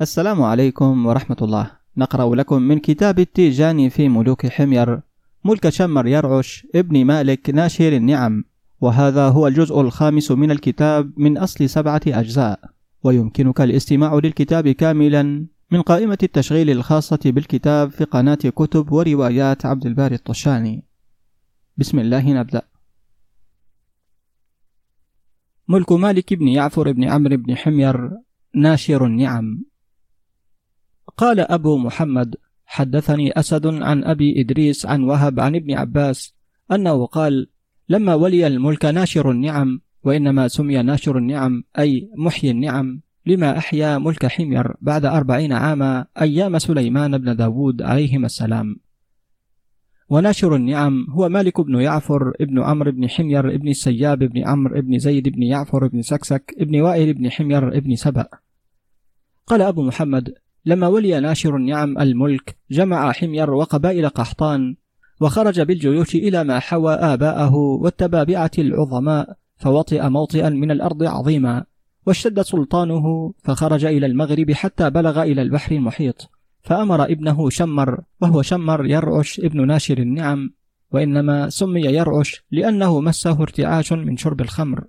السلام عليكم ورحمة الله. نقرأ لكم من كتاب التيجاني في ملوك حمير. ملك شمر يرعش ابن مالك ناشر النعم. وهذا هو الجزء الخامس من الكتاب من أصل سبعة أجزاء. ويمكنك الاستماع للكتاب كاملا من قائمة التشغيل الخاصة بالكتاب في قناة كتب وروايات عبد الباري الطشاني. بسم الله نبدأ. ملك مالك بن يعفر بن عمرو بن حمير ناشر النعم. قال أبو محمد حدثني أسد عن أبي إدريس عن وهب عن ابن عباس أنه قال لما ولي الملك ناشر النعم وإنما سمي ناشر النعم أي محيي النعم لما أحيا ملك حمير بعد أربعين عاما أيام سليمان بن داود عليهما السلام. وناشر النعم هو مالك بن يعفر ابن عمرو بن حمير ابن السياب ابن عمرو ابن زيد بن يعفر ابن سكسك ابن وائل بن حمير ابن سبأ. قال أبو محمد لما ولي ناشر النعم الملك جمع حمير وقبائل قحطان وخرج بالجيوش إلى ما حوى آباءه والتبابعة العظماء فوطئ موطئا من الأرض عظيما واشتد سلطانه فخرج إلى المغرب حتى بلغ إلى البحر المحيط فأمر ابنه شمر وهو شمر يرعش ابن ناشر النعم وإنما سمي يرعش لأنه مسه ارتعاش من شرب الخمر.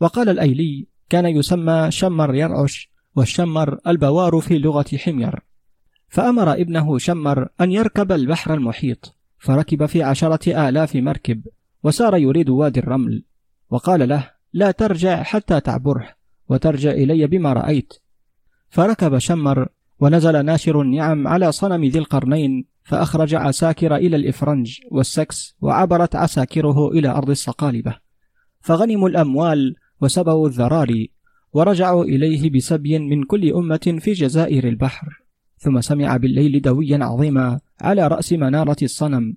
وقال الأيلي كان يسمى شمر يرعش والشمر البوار في لغة حمير. فأمر ابنه شمر أن يركب البحر المحيط فركب في عشرة آلاف مركب وسار يريد وادي الرمل. وقال له لا ترجع حتى تعبره وترجع إلي بما رأيت. فركب شمر ونزل ناشر النعم على صنم ذي القرنين فأخرج عساكر إلى الإفرنج والسكس وعبرت عساكره إلى أرض الصقالبة فغنموا الأموال وسبوا الذراري ورجعوا إليه بسبي من كل أمة في جزائر البحر. ثم سمع بالليل دويا عظيما على رأس منارة الصنم.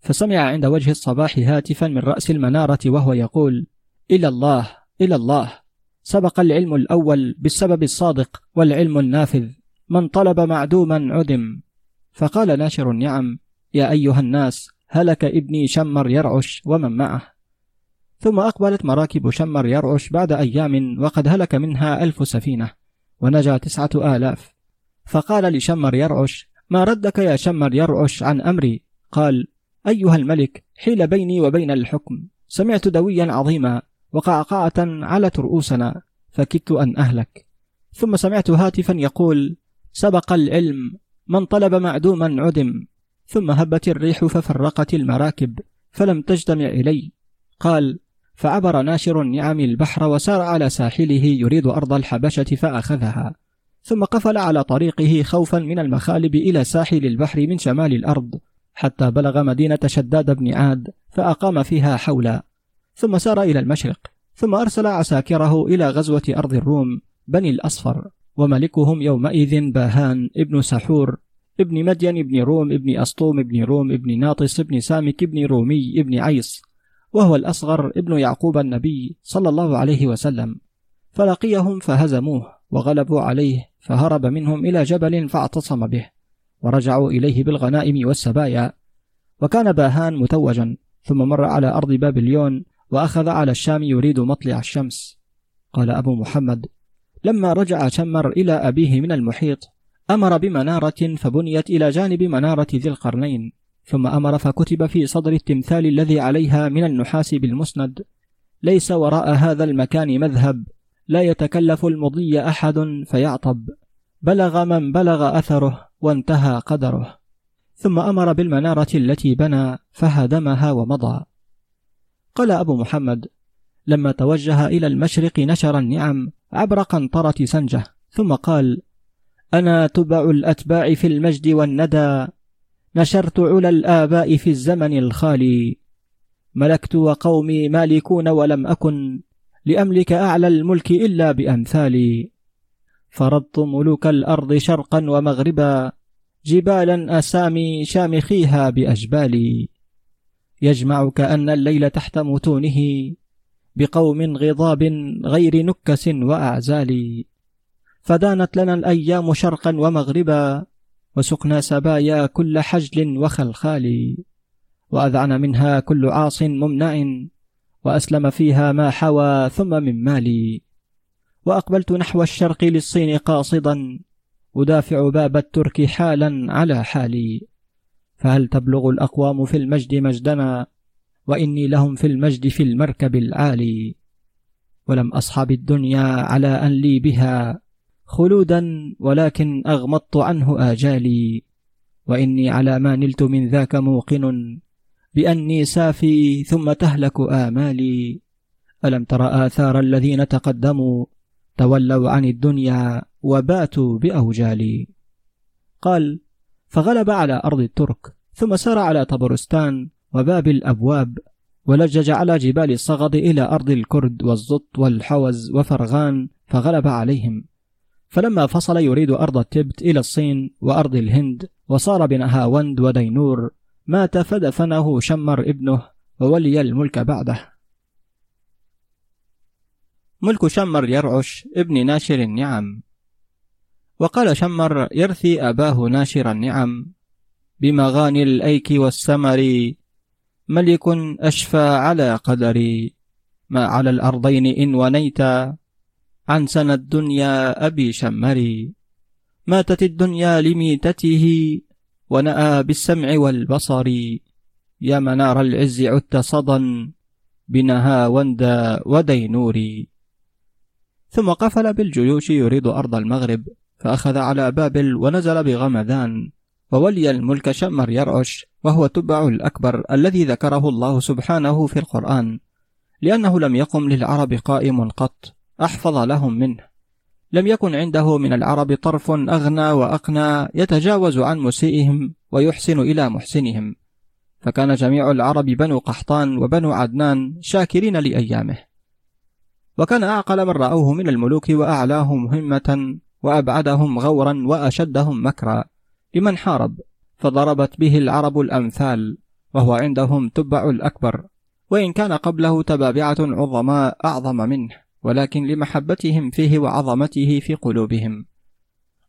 فسمع عند وجه الصباح هاتفا من رأس المنارة وهو يقول إلى الله إلى الله. سبق العلم الأول بالسبب الصادق والعلم النافذ. من طلب معدوما عدم. فقال ناشر النعم يا أيها الناس هلك ابني شمر يرعش ومن معه. ثم أقبلت مراكب شمر يرعش بعد أيام وقد هلك منها ألف سفينة ونجا تسعة آلاف. فقال لشمر يرعش ما ردك يا شمر يرعش عن أمري؟ قال أيها الملك حيل بيني وبين الحكم. سمعت دويا عظيما وقعقعة علت رؤوسنا فكدت أن أهلك. ثم سمعت هاتفا يقول سبق العلم من طلب معدوما عدم. ثم هبت الريح ففرقت المراكب فلم تجتمع إلي. قال فعبر ناشر النعم البحر وسار على ساحله يريد أرض الحبشة فأخذها. ثم قفل على طريقه خوفا من المخالب إلى ساحل البحر من شمال الأرض حتى بلغ مدينة شداد بن عاد فأقام فيها حولا. ثم سار إلى المشرق ثم أرسل عساكره إلى غزوة أرض الروم بني الأصفر وملكهم يومئذ باهان ابن سحور ابن مدين ابن روم ابن أسطوم ابن روم ابن ناطس ابن سامك ابن رومي ابن عيص وهو الأصغر ابن يعقوب النبي صلى الله عليه وسلم. فلقيهم فهزموه وغلبوا عليه فهرب منهم إلى جبل فاعتصم به ورجعوا إليه بالغنائم والسبايا. وكان باهان متوجا ثم مر على أرض بابليون وأخذ على الشام يريد مطلع الشمس. قال أبو محمد لما رجع شمر إلى أبيه من المحيط أمر بمنارة فبنيت إلى جانب منارة ذي القرنين ثم أمر فكتب في صدر التمثال الذي عليها من النحاس بالمسند ليس وراء هذا المكان مذهب لا يتكلف المضي أحد فيعطب بلغ من بلغ أثره وانتهى قدره. ثم أمر بالمنارة التي بنى فهدمها ومضى. قال أبو محمد لما توجه إلى المشرق نشر النعم عبر قنطرة سنجة ثم قال أنا تبع الأتباع في المجد والندى نشرت علا الآباء في الزمن الخالي. ملكت وقومي مالكون ولم أكن لأملك أعلى الملك إلا بأمثالي. فرضت ملوك الأرض شرقا ومغربا جبالا أسامي شامخيها بأجبالي. يجمع كأن الليل تحت متونه بقوم غضاب غير نكس وأعزال فدانت لنا الأيام شرقا ومغربا وسقنا سبايا كل حجل وخلخال وأذعن منها كل عاص ممنع وأسلم فيها ما حوى ثم من مالي وأقبلت نحو الشرق للصين قاصدا أدافع باب الترك حالا على حالي. فهل تبلغ الأقوام في المجد مجدنا؟ وإني لهم في المجد في المركب العالي. ولم أصحب الدنيا على أن لي بها. خلودا ولكن أغمضت عنه آجالي وإني على ما نلت من ذاك موقن بأني سافي ثم تهلك آمالي. ألم تر آثار الذين تقدموا تولوا عن الدنيا وباتوا بأوجالي؟ قال فغلب على أرض الترك ثم سار على طبرستان وباب الأبواب ولجج على جبال الصغد إلى أرض الكرد والزط والحوز وفرغان فغلب عليهم. فلما فصل يريد أرض التبت إلى الصين وأرض الهند وصار بنهاوند ودينور مات فدفنه شمر ابنه وولي الملك بعده. ملك شمر يرعش ابن ناشر النعم. وقال شمر يرثي أباه ناشر النعم. بمغاني الأيك والسمر ملك أشفى على قدري. ما على الأرضين إن ونيت عن سنى الدنيا أبي شمري. ماتت الدنيا لميتته ونأى بالسمع والبصر. يا منار العز عدت صدا بنها وندا ودينوري ثم قفل بالجيوش يريد أرض المغرب فأخذ على بابل ونزل بغمذان. وولي الملك شمر يرعش وهو تبع الأكبر الذي ذكره الله سبحانه في القرآن لأنه لم يقم للعرب قائم قط. أحفظ لهم منه. لم يكن عنده من العرب طرف أغنى وأقنى يتجاوز عن مسيئهم ويحسن إلى محسنهم. فكان جميع العرب بنو قحطان وبنو عدنان شاكرين لأيامه. وكان أعقل من رأوه من الملوك وأعلاهم همة وأبعدهم غورا وأشدهم مكرا. لمن حارب؟ فضربت به العرب الأمثال وهو عندهم تبع الأكبر. وإن كان قبله تبابعة عظماء أعظم منه. ولكن لمحبتهم فيه وعظمته في قلوبهم.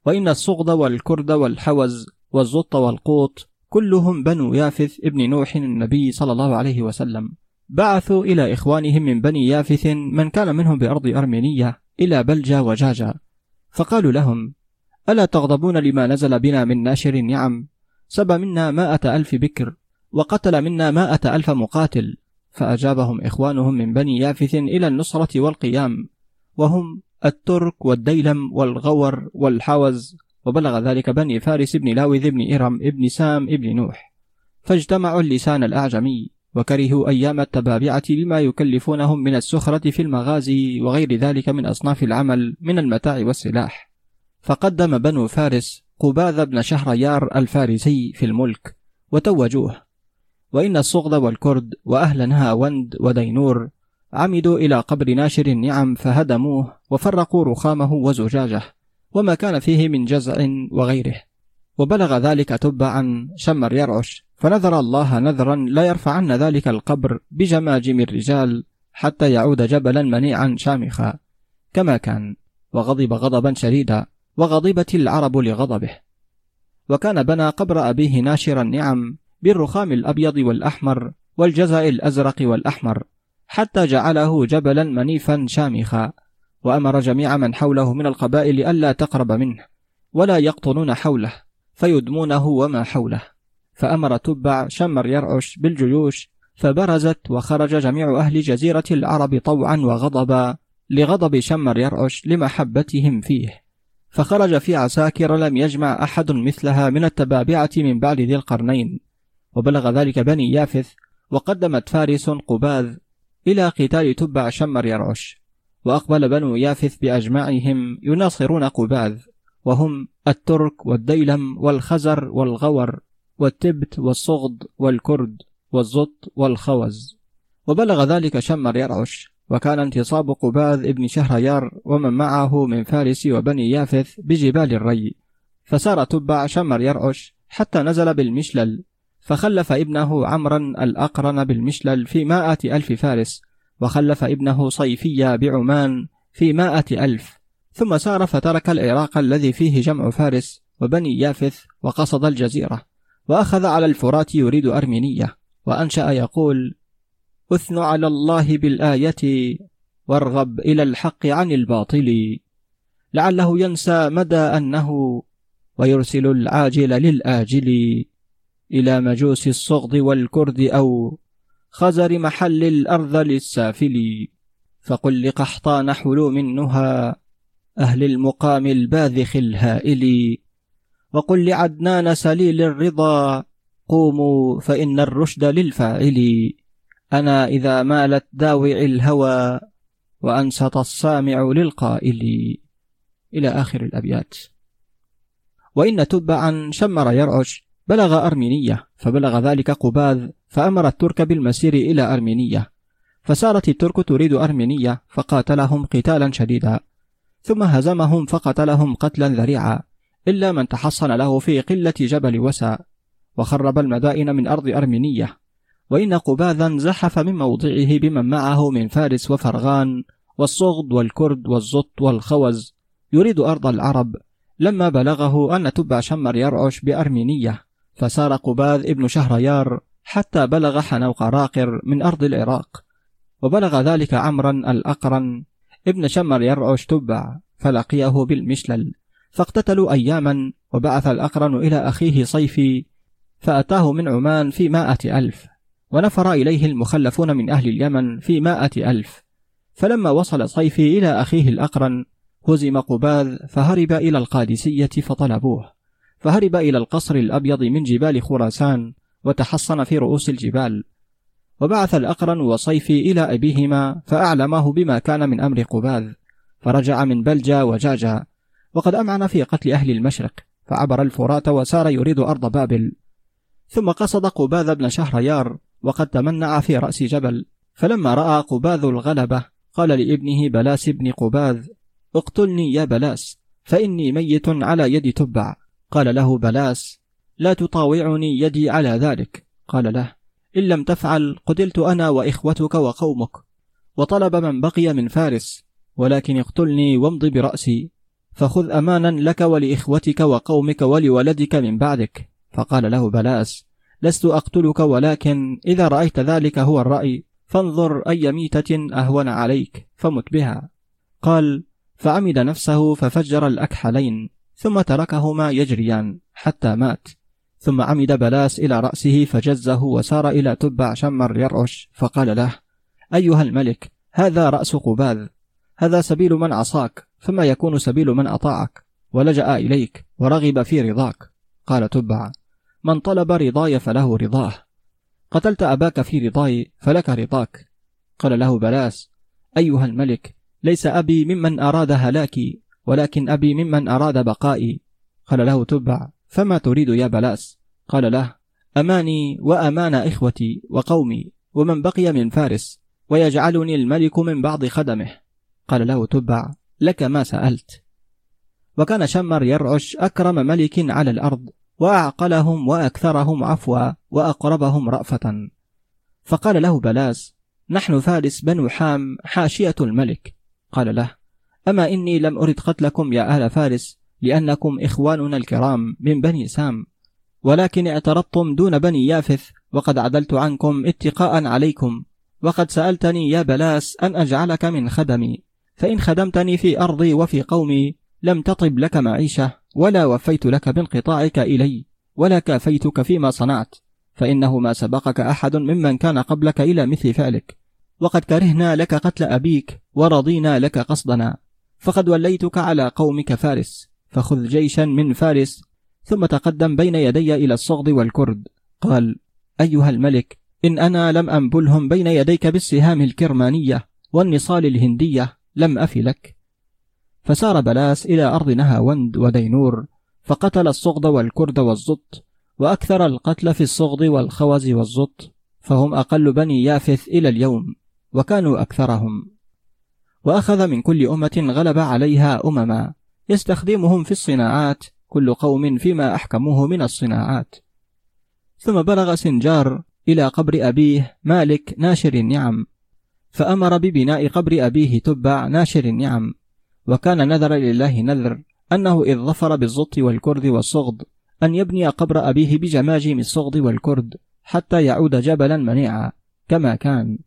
وإن الصغد والكرد والحوز والزط والقوط كلهم بنو يافث ابن نوح النبي صلى الله عليه وسلم. بعثوا إلى إخوانهم من بني يافث من كان منهم بأرض أرمينية إلى بلجا وجاجا. فقالوا لهم ألا تغضبون لما نزل بنا من ناشر النعم سبى منا مائة ألف بكر وقتل منا مائة ألف مقاتل. فأجابهم إخوانهم من بني يافث إلى النصرة والقيام وهم الترك والديلم والغور والحوز. وبلغ ذلك بني فارس بن لاوذ بن إرم ابن سام ابن نوح. فاجتمعوا اللسان الأعجمي وكرهوا أيام التبابعة بما يكلفونهم من السخرة في المغازي وغير ذلك من أصناف العمل من المتاع والسلاح. فقدم بنو فارس قباذ بن شهريار الفارسي في الملك وتوجوه. وإن الصغد والكرد وأهل نهاوند ودينور عمدوا إلى قبر ناشر النعم فهدموه وفرقوا رخامه وزجاجه وما كان فيه من جزع وغيره. وبلغ ذلك تبعا شمر يرعش فنذر الله نذرا لا يرفعن ذلك القبر بجماجم الرجال حتى يعود جبلا منيعا شامخا. كما كان وغضب غضبا شديدا وغضبت العرب لغضبه. وكان بنى قبر أبيه ناشر النعم بالرخام الأبيض والأحمر والجزاء الأزرق والأحمر حتى جعله جبلا منيفا شامخا وأمر جميع من حوله من القبائل ألا تقرب منه ولا يقطنون حوله فيدمونه وما حوله. فأمر تبع شمر يرعش بالجيوش فبرزت وخرج جميع أهل جزيرة العرب طوعا وغضبا لغضب شمر يرعش لمحبتهم فيه. فخرج في عساكر لم يجمع أحد مثلها من التبابعة من بعد ذي القرنين. وبلغ ذلك بني يافث وقدمت فارس قباذ إلى قتال تبع شمر يرعش. وأقبل بنو يافث بأجمعهم يناصرون قباذ وهم الترك والديلم والخزر والغور والتبت والصغد والكرد والزط والخوز. وبلغ ذلك شمر يرعش. وكان انتصاب قباذ ابن شهريار ومن معه من فارس وبني يافث بجبال الري. فسار تبع شمر يرعش حتى نزل بالمشلل. فخلف ابنه عمرا الأقرن بالمشلل في مائة ألف فارس وخلف ابنه صيفيا بعمان في مائة ألف. ثم سار فترك العراق الذي فيه جمع فارس وبني يافث وقصد الجزيرة وأخذ على الفرات يريد أرمينية وأنشأ يقول أثن على الله بالآية وارغب إلى الحق عن الباطل لعله ينسى مدى أنه ويرسل العاجل للآجل إلى مجوس الصغد والكرد أو خزر محل الأرض للسافل. فقل لقحطان حلوم النهى أهل المقام الباذخ الهائل. وقل لعدنان سليل الرضا قوموا فإن الرشد للفاعل. أنا إذا مالت داوع الهوى وأنصت السامع للقائل. إلى آخر الأبيات. وإن تبعا شمر يرعش بلغ أرمينية فبلغ ذلك قباذ فأمر الترك بالمسير إلى أرمينية. فسارت الترك تريد أرمينية فقاتلهم قتالا شديدا. ثم هزمهم فقتلهم قتلا ذريعا إلا من تحصن له في قلة جبل وسا. وخرب المدائن من أرض أرمينية. وإن قباذا زحف من موضعه بمن معه من فارس وفرغان والصغد والكرد والزط والخوز. يريد أرض العرب. لما بلغه أن تبع شمر يرعش بأرمينية. فسار قباذ ابن شهريار حتى بلغ حنوق راقر من أرض العراق وبلغ ذلك عمرا الأقرن. ابن شمر يرعش تبع فلقيه بالمشلل فاقتتلوا أياما وبعث الأقرن إلى أخيه صيفي فأتاه من عمان في مائة ألف ونفر إليه المخلفون من أهل اليمن في مائة ألف. فلما وصل صيفي إلى أخيه الأقرن هزم قباذ فهرب إلى القادسية فطلبوه. فهرب إلى القصر الأبيض من جبال خراسان وتحصن في رؤوس الجبال. وبعث الأقرن وصيفي إلى أبيهما فأعلماه بما كان من أمر قباذ. فرجع من بلجا وجاجا. وقد أمعن في قتل أهل المشرق فعبر الفرات وسار يريد أرض بابل. ثم قصد قباذ بن شهريار وقد تمنع في رأس جبل. فلما رأى قباذ الغلبة قال لابنه بلاس بن قباذ اقتلني يا بلاس فإني ميت على يد تبع. قال له بلاس لا تطاوعني يدي على ذلك. قال له إن لم تفعل قتلت أنا وإخوتك وقومك وطلب من بقي من فارس ولكن اقتلني وامض برأسي فخذ أمانا لك ولإخوتك وقومك ولولدك من بعدك. فقال له بلاس لست أقتلك ولكن إذا رأيت ذلك هو الرأي فانظر أي ميتة أهون عليك فمت بها. قال فعمد نفسه ففجر الأكحلين. ثم تركهما يجريان حتى مات. ثم عمد بلاس إلى رأسه فجزه وسار إلى تبع شمر يرعش فقال له أيها الملك هذا رأس قباذ هذا سبيل من عصاك فما يكون سبيل من أطاعك؟ ولجأ إليك ورغب في رضاك. قال تبع من طلب رضاي فله رضاه. قتلت أباك في رضاي فلك رضاك. قال له بلاس أيها الملك ليس أبي ممن أراد هلاكي ولكن أبي ممن أراد بقائي. قال له تبع فما تريد يا بلاس؟ قال له أماني وأمان إخوتي وقومي ومن بقي من فارس ويجعلني الملك من بعض خدمه. قال له تبع لك ما سألت. وكان شمر يرعش أكرم ملك على الأرض وأعقلهم وأكثرهم عفوا وأقربهم رأفة. فقال له بلاس نحن فارس بنو عم حاشية الملك. قال له أما إني لم أرد قتلكم يا أهل فارس لأنكم إخواننا الكرام من بني سام. ولكن اعترضتم دون بني يافث وقد عدلت عنكم اتقاء عليكم. وقد سألتني يا بلاس أن أجعلك من خدمي. فإن خدمتني في أرضي وفي قومي لم تطب لك معيشة ولا وفيت لك بانقطاعك إلي ولا كافيتك فيما صنعت. فإنه ما سبقك أحد ممن كان قبلك إلى مثل فعلك. وقد كرهنا لك قتل أبيك ورضينا لك قصدنا. فقد وليتك على قومك فارس فخذ جيشا من فارس ثم تقدم بين يدي إلى الصغد والكرد. قال أيها الملك إن أنا لم أنبلهم بين يديك بالسهام الكرمانية والنصال الهندية لم أف لك. فسار بلاس إلى أرض نهاوند ودينور فقتل الصغد والكرد والزط وأكثر القتل في الصغد والخوز والزط فهم أقل بني يافث إلى اليوم وكانوا أكثرهم. وأخذ من كل أمة غلب عليها أمما. يستخدمهم في الصناعات كل قوم فيما أحكموه من الصناعات. ثم بلغ سنجار إلى قبر أبيه مالك ناشر النعم. فأمر ببناء قبر أبيه تبع ناشر النعم. وكان نذر لله نذر أنه إذ ظفر بالزط والكرد والصغد أن يبني قبر أبيه بجماجم الصغد والكرد حتى يعود جبلا منيعا كما كان.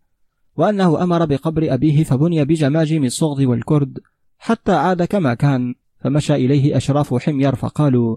وأنه أمر بقبر أبيه فبني بجماجم الصغد والكرد حتى عاد كما كان فمشى إليه أشراف حمير فقالوا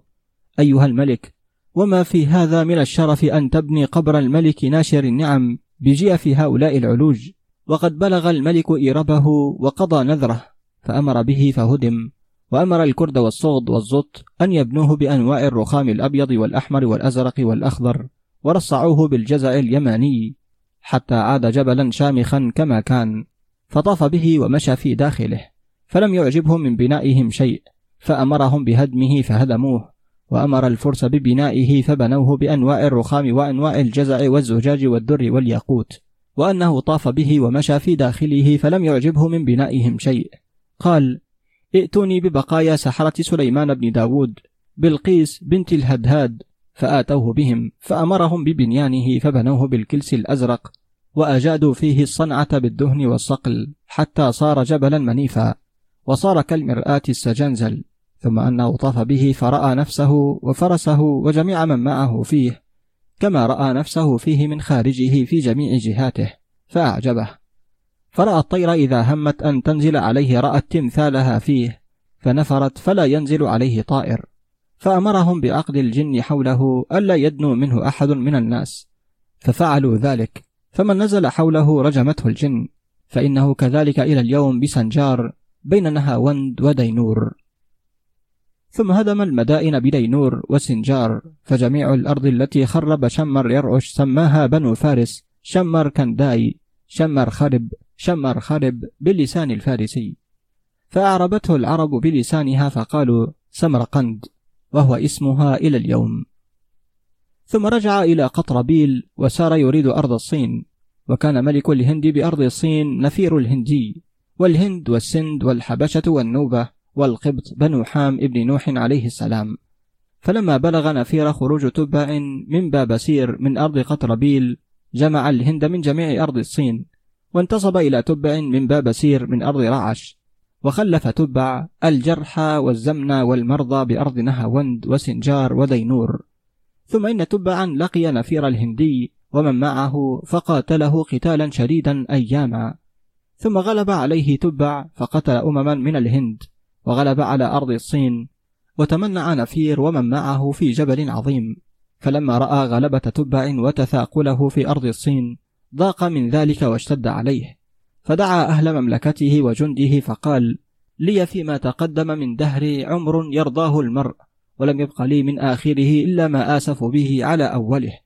أيها الملك وما في هذا من الشرف أن تبني قبر الملك ناشر النعم بجيف هؤلاء العلوج؟ وقد بلغ الملك إيربه وقضى نذره فأمر به فهدم وأمر الكرد والصغد والزط أن يبنوه بأنواع الرخام الأبيض والأحمر والأزرق والأخضر ورصعوه بالجزع اليماني. حتى عاد جبلا شامخا كما كان فطاف به ومشى في داخله فلم يعجبهم من بنائهم شيء فأمرهم بهدمه فهدموه وأمر الفرس ببنائه فبنوه بأنواع الرخام وأنواع الجزع والزجاج والدر والياقوت وأنه طاف به ومشى في داخله فلم يعجبه من بنائهم شيء. قال ائتوني ببقايا سحرة سليمان بن داود بلقيس بنت الهدهاد فآتوه بهم فأمرهم ببنيانه فبنوه بالكلس الأزرق وأجادوا فيه الصنعة بالدهن والصقل حتى صار جبلا منيفا وصار كالمرآة السجنزل ثم أنه طاف به فرأى نفسه وفرسه وجميع من معه فيه كما رأى نفسه فيه من خارجه في جميع جهاته فأعجبه. فرأى الطير إذا همت أن تنزل عليه رأت تمثالها فيه فنفرت فلا ينزل عليه طائر. فأمرهم بعقد الجن حوله ألا يدنو منه أحد من الناس. ففعلوا ذلك. فمن نزل حوله رجمته الجن. فإنه كذلك إلى اليوم بسنجار بين نهاوند ودينور. ثم هدم المدائن بدينور وسنجار. فجميع الأرض التي خرب شمر يرعش سماها بنو فارس. شمر كنداي شمر خرب شمر خرب باللسان الفارسي. فأعربته العرب بلسانها فقالوا سمرقند. وهو اسمها إلى اليوم. ثم رجع إلى قطربيل وسار يريد أرض الصين وكان ملك الهند بأرض الصين نفير الهندي. والهند والسند والحبشة والنوبة والقبط بنو حام ابن نوح عليه السلام. فلما بلغ نفير خروج تبع من بابسير من أرض قطربيل جمع الهند من جميع أرض الصين وانتصب إلى تبع من بابسير من أرض رعش. وخلف تبع الجرحى والزمن والمرضى بأرض نهاوند وسنجار ودينور. ثم إن تبعا لقي نفير الهندي ومن معه فقاتله قتالا شديدا أياما. ثم غلب عليه تبع فقتل أمما من الهند وغلب على أرض الصين وتمنع نفير ومن معه في جبل عظيم. فلما رأى غلبة تبع وتثاقله في أرض الصين ضاق من ذلك واشتد عليه. فدعا أهل مملكته وجنده فقال لي فيما تقدم من دهري عمر يرضاه المرء ولم يبق لي من آخره إلا ما آسف به على أوله.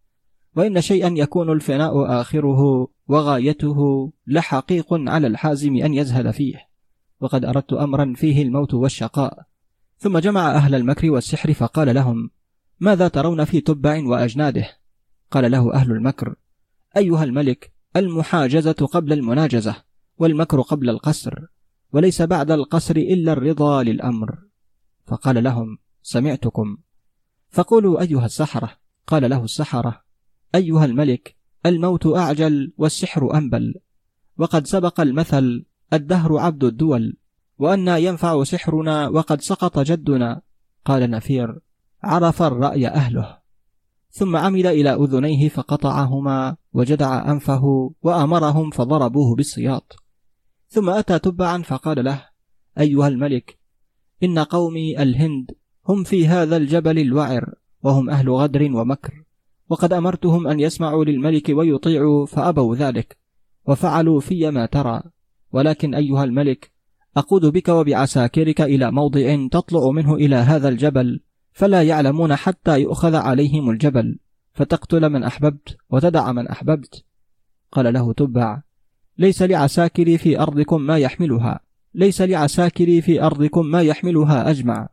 وإن شيئا يكون الفناء آخره وغايته لحقيق على الحازم أن يزهد فيه. وقد أردت أمرا فيه الموت والشقاء. ثم جمع أهل المكر والسحر فقال لهم ماذا ترون في تبع وأجناده؟ قال له أهل المكر أيها الملك المحاجزة قبل المناجزة. والمكر قبل القصر وليس بعد القصر إلا الرضا للأمر. فقال لهم سمعتكم. فقولوا أيها السحرة؟ قال له السحرة أيها الملك الموت أعجل والسحر أنبل. وقد سبق المثل الدهر عبد الدول وأنا ينفع سحرنا وقد سقط جدنا. قال نفير عرف الرأي أهله. ثم عمد إلى أذنيه فقطعهما وجدع أنفه وأمرهم فضربوه بالسياط. ثم أتى تبعا فقال له أيها الملك إن قومي الهند هم في هذا الجبل الوعر وهم أهل غدر ومكر وقد أمرتهم أن يسمعوا للملك ويطيعوا فأبوا ذلك وفعلوا في ما ترى. ولكن أيها الملك أقود بك وبعساكرك إلى موضع تطلع منه إلى هذا الجبل فلا يعلمون حتى يؤخذ عليهم الجبل فتقتل من أحببت وتدع من أحببت. قال له تبع ليس لعساكري في أرضكم ما يحملها. ليس لعساكري في أرضكم ما يحملها أجمع.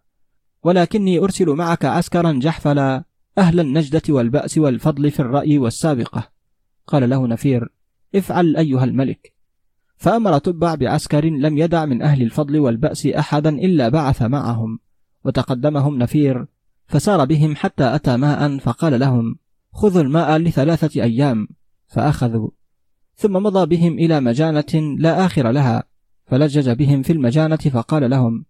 ولكني أرسل معك عسكرا جحفلا أهل النجدة والبأس والفضل في الرأي والسابقة. قال له نفير افعل أيها الملك. فأمر تبع بعسكر لم يدع من أهل الفضل والبأس أحدا إلا بعث معهم. وتقدمهم نفير فسار بهم حتى أتى ماء فقال لهم خذوا الماء لثلاثة أيام فأخذوا. ثم مضى بهم إلى مجانة لا آخر لها فلجج بهم في المجانة فقال لهم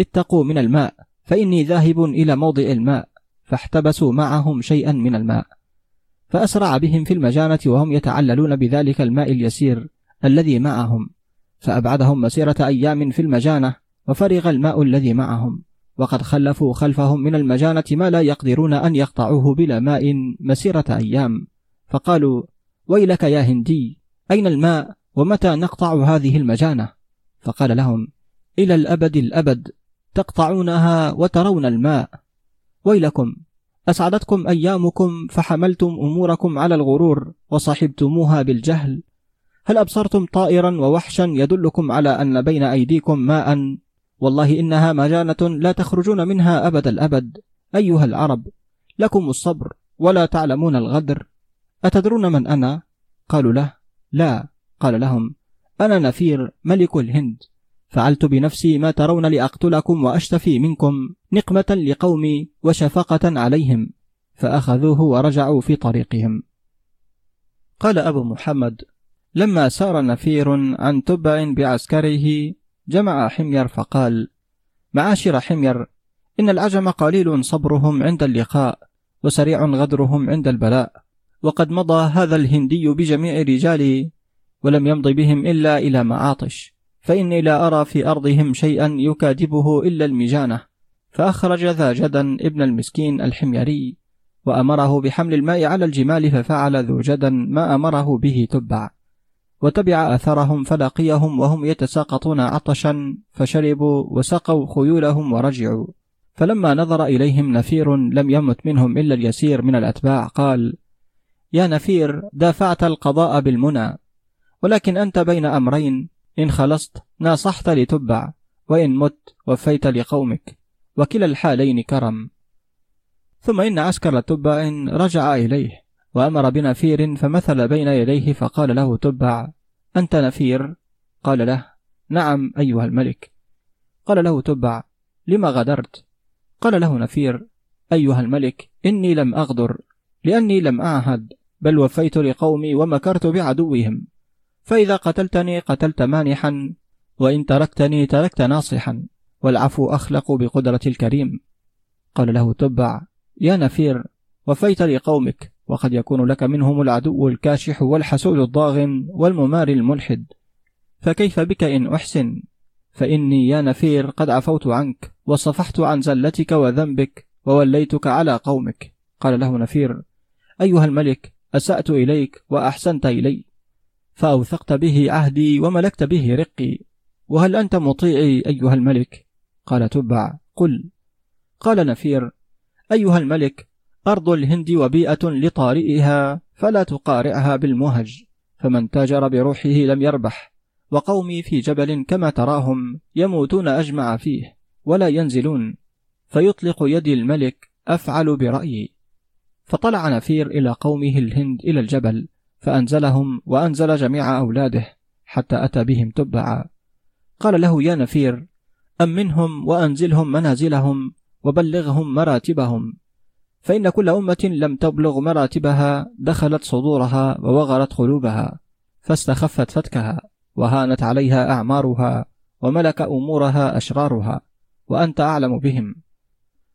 اتقوا من الماء فإني ذاهب إلى موضع الماء فاحتبسوا معهم شيئا من الماء. فأسرع بهم في المجانة وهم يتعللون بذلك الماء اليسير الذي معهم فأبعدهم مسيرة أيام في المجانة وفرغ الماء الذي معهم. وقد خلفوا خلفهم من المجانة ما لا يقدرون أن يقطعوه بلا ماء مسيرة أيام فقالوا ويلك يا هندي أين الماء ومتى نقطع هذه المجانة؟ فقال لهم إلى الأبد الأبد تقطعونها وترون الماء. ويلكم أسعدتكم أيامكم فحملتم أموركم على الغرور وصحبتموها بالجهل. هل أبصرتم طائرا ووحشا يدلكم على أن بين أيديكم ماء؟ والله إنها مجانة لا تخرجون منها أبد الأبد. أيها العرب لكم الصبر ولا تعلمون الغدر. أتدرون من أنا؟ قالوا له لا. قال لهم أنا نفير ملك الهند. فعلت بنفسي ما ترون لأقتلكم وأشتفي منكم نقمة لقومي وشفقة عليهم. فأخذوه ورجعوا في طريقهم. قال أبو محمد لما سار نفير عن تبع بعسكره جمع حمير فقال معاشر حمير إن العجم قليل صبرهم عند اللقاء وسريع غدرهم عند البلاء. وقد مضى هذا الهندي بجميع رجالي ولم يمض بهم إلا إلى معاطش فإني لا أرى في أرضهم شيئا يكادبه إلا المجانة. فأخرج ذا جدا ابن المسكين الحميري وأمره بحمل الماء على الجمال ففعل ذو جدا ما أمره به تبع. وتبع أثرهم فلقيهم وهم يتساقطون عطشا فشربوا وسقوا خيولهم ورجعوا. فلما نظر إليهم نفير لم يمت منهم إلا اليسير من الأتباع قال يا نفير دافعت القضاء بالمنى. ولكن أنت بين أمرين إن خلصت ناصحت لتبع وإن مت وفيت لقومك. وكلا الحالين كرم. ثم إن عسكر تبع رجع إليه وأمر بنفير فمثل بين يديه فقال له تبع أنت نفير؟ قال له نعم أيها الملك. قال له تبع لما غدرت؟ قال له نفير أيها الملك إني لم أغدر. لأني لم أعهد بل وفيت لقومي ومكرت بعدوهم. فإذا قتلتني قتلت مانحا وإن تركتني تركت ناصحا والعفو أخلق بقدرة الكريم. قال له تبع يا نفير وفيت لقومك وقد يكون لك منهم العدو الكاشح والحسود الضاغن والمماري الملحد. فكيف بك إن أحسن؟ فإني يا نفير قد عفوت عنك وصفحت عن زلتك وذنبك ووليتك على قومك. قال له نفير أيها الملك أسأت إليك وأحسنت إلي. فأوثقت به عهدي وملكت به رقي. وهل أنت مطيعي أيها الملك؟ قال تبع قل. قال نفير أيها الملك أرض الهند وبيئة لطارئها فلا تقارعها بالمهج فمن تاجر بروحه لم يربح. وقومي في جبل كما تراهم يموتون أجمع فيه ولا ينزلون. فيطلق يدي الملك أفعل برأيي. فطلع نفير إلى قومه الهند إلى الجبل فأنزلهم وأنزل جميع أولاده حتى أتى بهم تبعا. قال له يا نفير أمنهم وأنزلهم منازلهم وبلغهم مراتبهم؟ فإن كل أمة لم تبلغ مراتبها دخلت صدورها ووغرت قلوبها فاستخفت فتكها وهانت عليها أعمارها وملك أمورها أشرارها وأنت أعلم بهم.